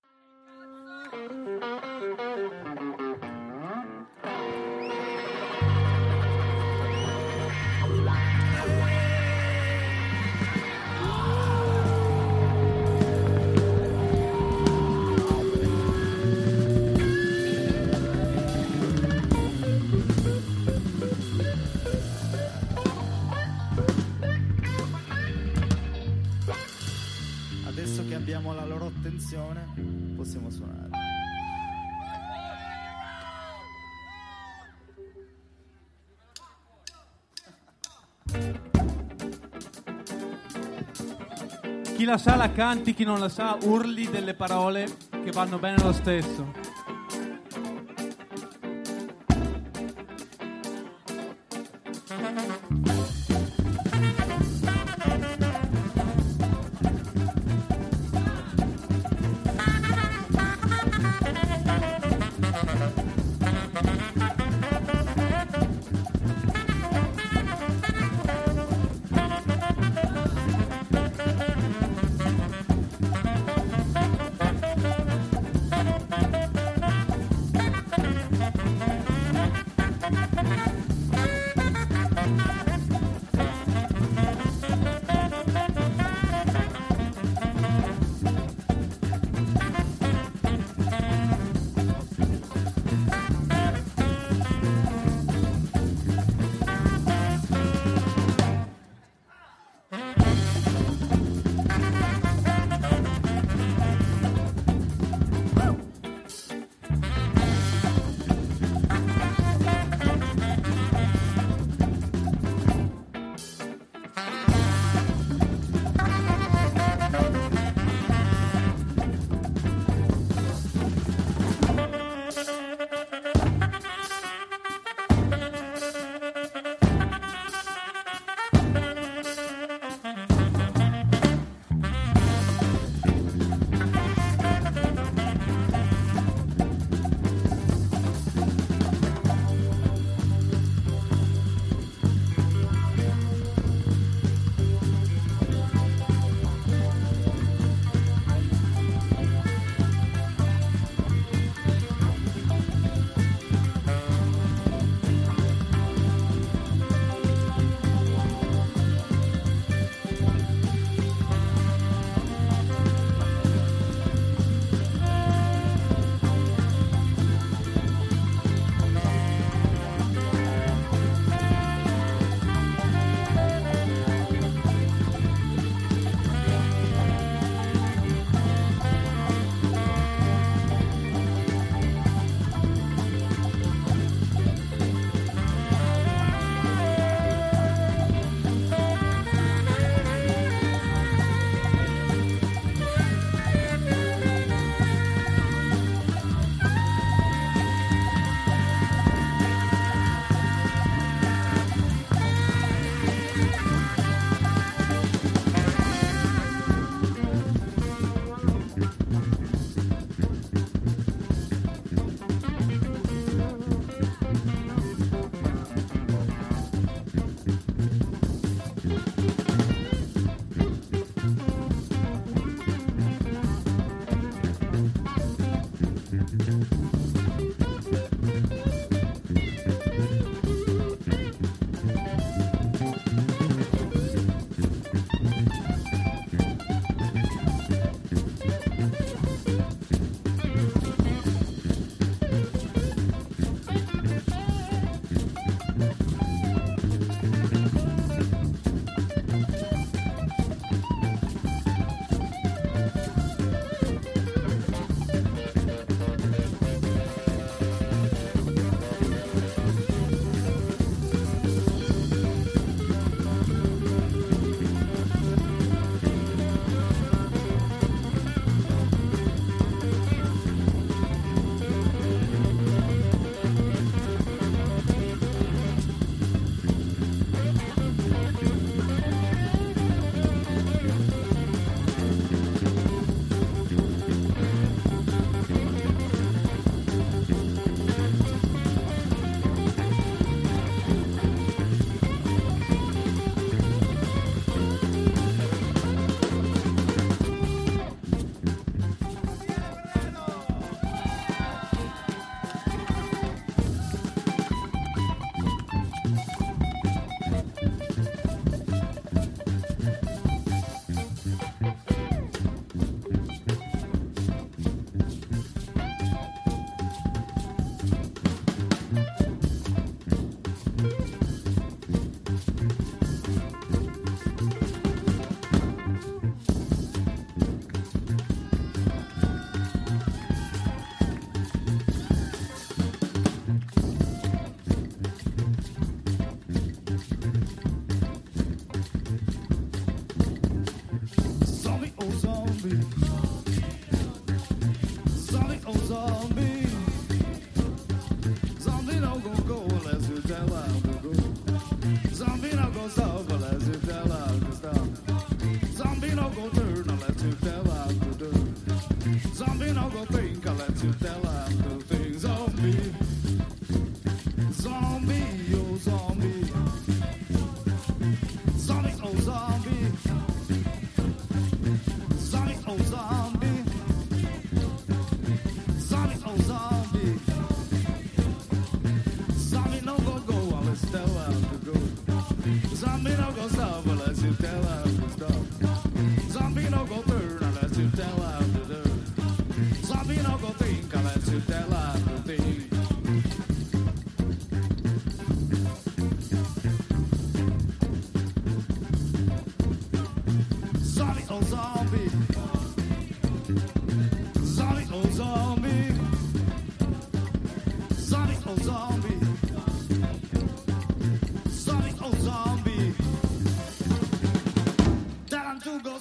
Chi la sa la canti, chi non la sa urli delle parole che vanno bene lo stesso.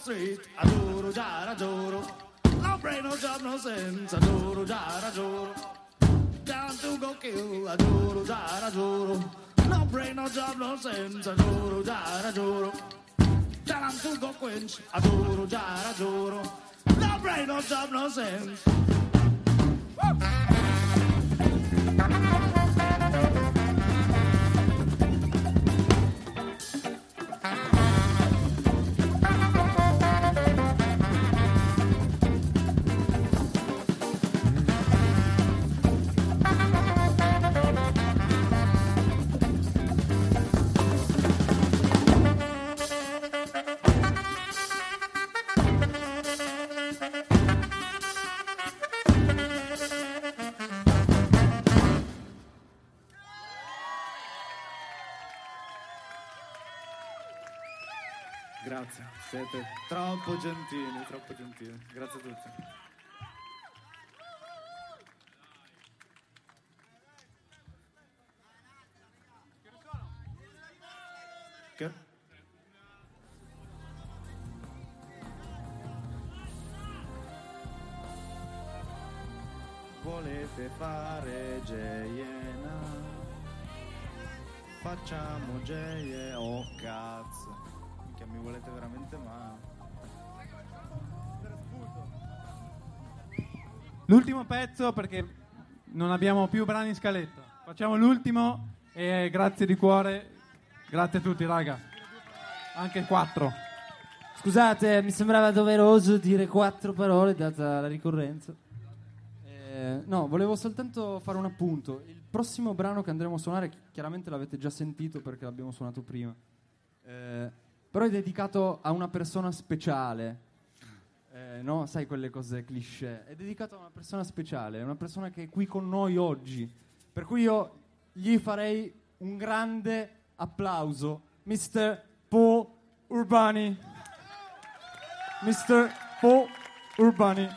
street, a duro jara. No brain, no job, no sense, a duro jara. Down to go kill, a duro jara. No brain, no job, no sense, a duro jara. Down to go quench, a duro jara. No brain, no job, no sense. Siete troppo gentili, troppo gentili. Grazie a tutti. Che? Volete fare Jena? Facciamo Jena, oh cazzo. Mi volete veramente male. L'ultimo pezzo perché non abbiamo più brani in scaletta. Facciamo l'ultimo e grazie di cuore. Grazie a tutti, raga. Anche quattro. Scusate, mi sembrava doveroso dire quattro parole data la ricorrenza. Eh, no, volevo soltanto fare un appunto. Il prossimo brano che andremo a suonare, chi- chiaramente l'avete già sentito perché l'abbiamo suonato prima. Eh, però è dedicato a una persona speciale. Eh, no, sai quelle cose cliché. È dedicato a una persona speciale, una persona che è qui con noi oggi. Per cui io gli farei un grande applauso. Mr. Paul Urbani. Mr. Paul Urbani.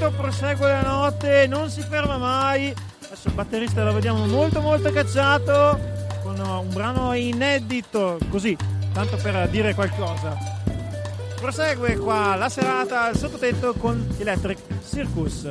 Sottotetto, prosegue la notte, non si ferma mai. Adesso il batterista lo vediamo molto molto cacciato con un brano inedito, così, tanto per dire qualcosa. Prosegue qua la serata al sottotetto con Electric Circus.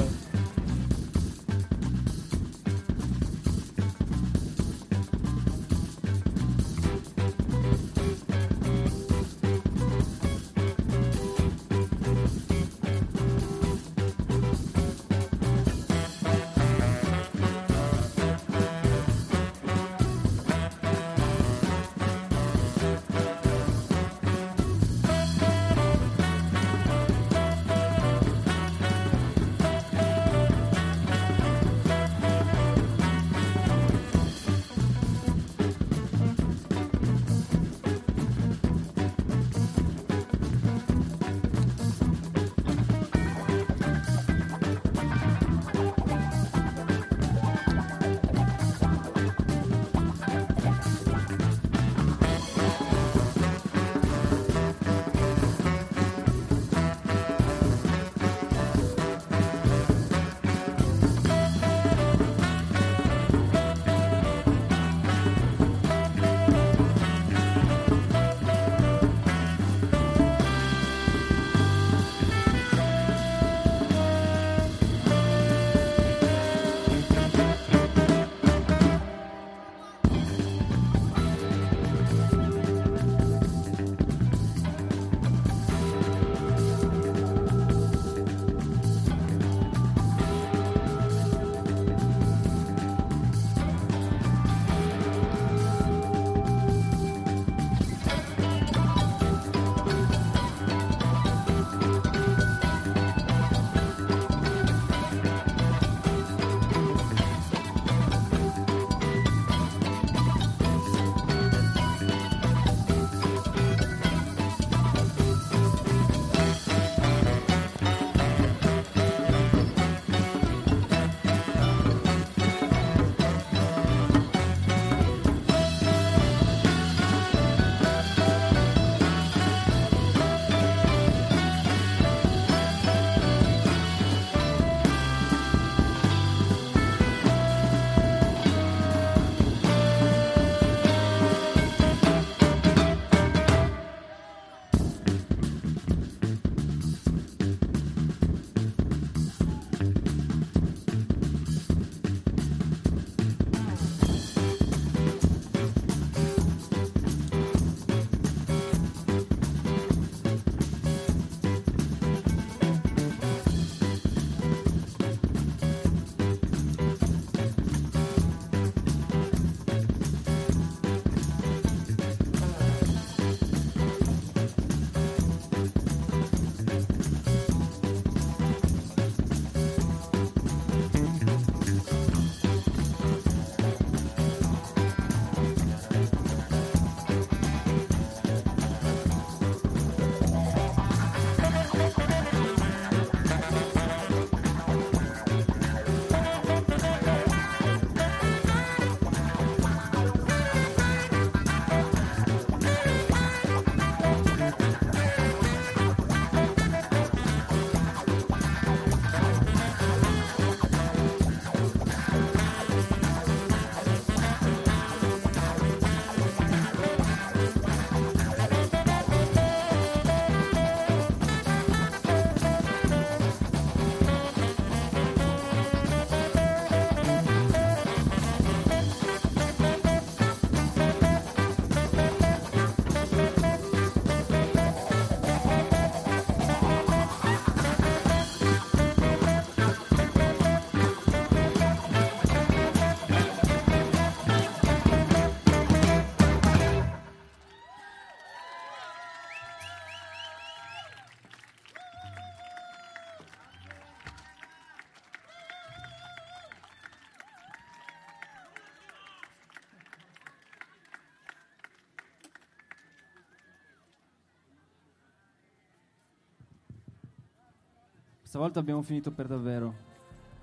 Stavolta abbiamo finito per davvero.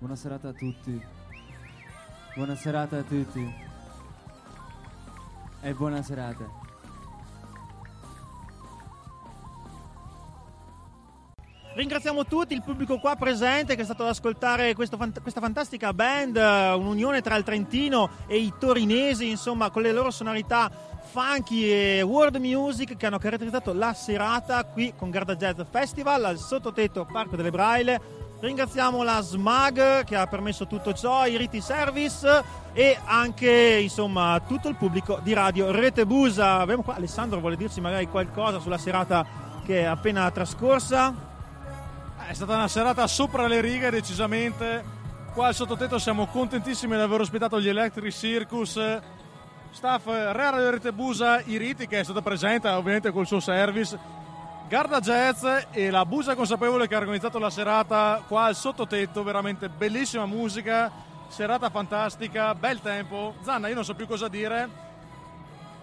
Buona serata a tutti. Buona serata a tutti. E buona serata. Ringraziamo tutti il pubblico qua presente che è stato ad ascoltare fant- questa fantastica band, eh, un'unione tra il Trentino e i torinesi, insomma, con le loro sonorità funky e world music che hanno caratterizzato la serata qui con Garda Jazz Festival al sottotetto Parco delle Braille. Ringraziamo la SMAG che ha permesso tutto ciò, i Riti Service e anche insomma tutto il pubblico di Radio Rete Busa. Abbiamo qua Alessandro vuole dirci magari qualcosa sulla serata che è appena trascorsa. È stata una serata sopra le righe, decisamente. Qua al sottotetto siamo contentissimi di aver ospitato gli Electric Circus. Staff Radio Rete Busa Iriti, che è stata presente ovviamente col suo service. Garda Jazz e la Busa Consapevole che ha organizzato la serata qua al sottotetto. Veramente bellissima musica, serata fantastica, bel tempo. Zanna, io non so più cosa dire.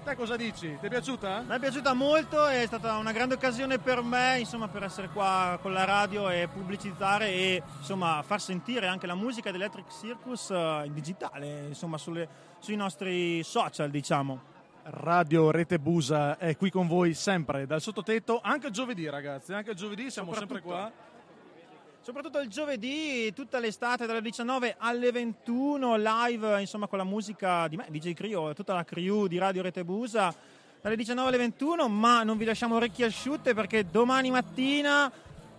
Te cosa dici? Ti è piaciuta? Mi è piaciuta molto, è stata una grande occasione per me, insomma, per essere qua con la radio e pubblicizzare e insomma, far sentire anche la musica dell'Electric Circus eh, in digitale, insomma, sulle- sui nostri social, diciamo. Radio Rete Busa è qui con voi sempre dal sottotetto, anche giovedì ragazzi, anche giovedì siamo sempre qua. Soprattutto il giovedì, tutta l'estate dalle 19 alle 21 live, insomma, con la musica di me, DJ Crio tutta la crew di Radio Rete Busa dalle 19 alle 21, ma non vi lasciamo orecchie asciutte perché domani mattina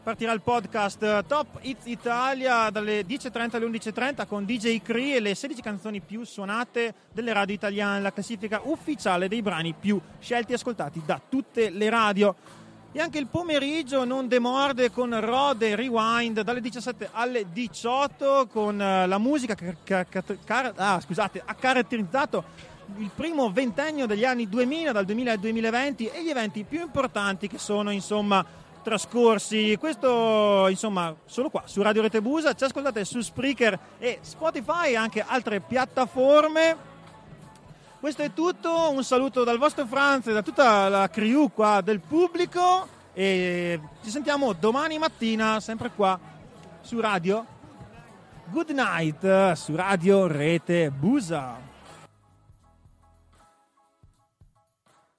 partirà il podcast Top Hits Italia dalle 10.30 alle 11.30 con DJ Cree e le 16 canzoni più suonate delle radio italiane, la classifica ufficiale dei brani più scelti e ascoltati da tutte le radio. E anche il pomeriggio non demorde con Rode Rewind dalle 17 alle 18 con eh, la musica che, che- che- ah, scusate, ha caratterizzato il primo ventennio degli anni 2000, dal 2000 al 2020 e gli eventi più importanti che sono insomma trascorsi. Questo insomma solo qua su Radio Rete Busa, ci ascoltate su Spreaker e Spotify e anche altre piattaforme. Questo è tutto, un saluto dal vostro Franz e da tutta la crew qua del pubblico e ci sentiamo domani mattina sempre qua su Radio Good Night su Radio Rete Busa.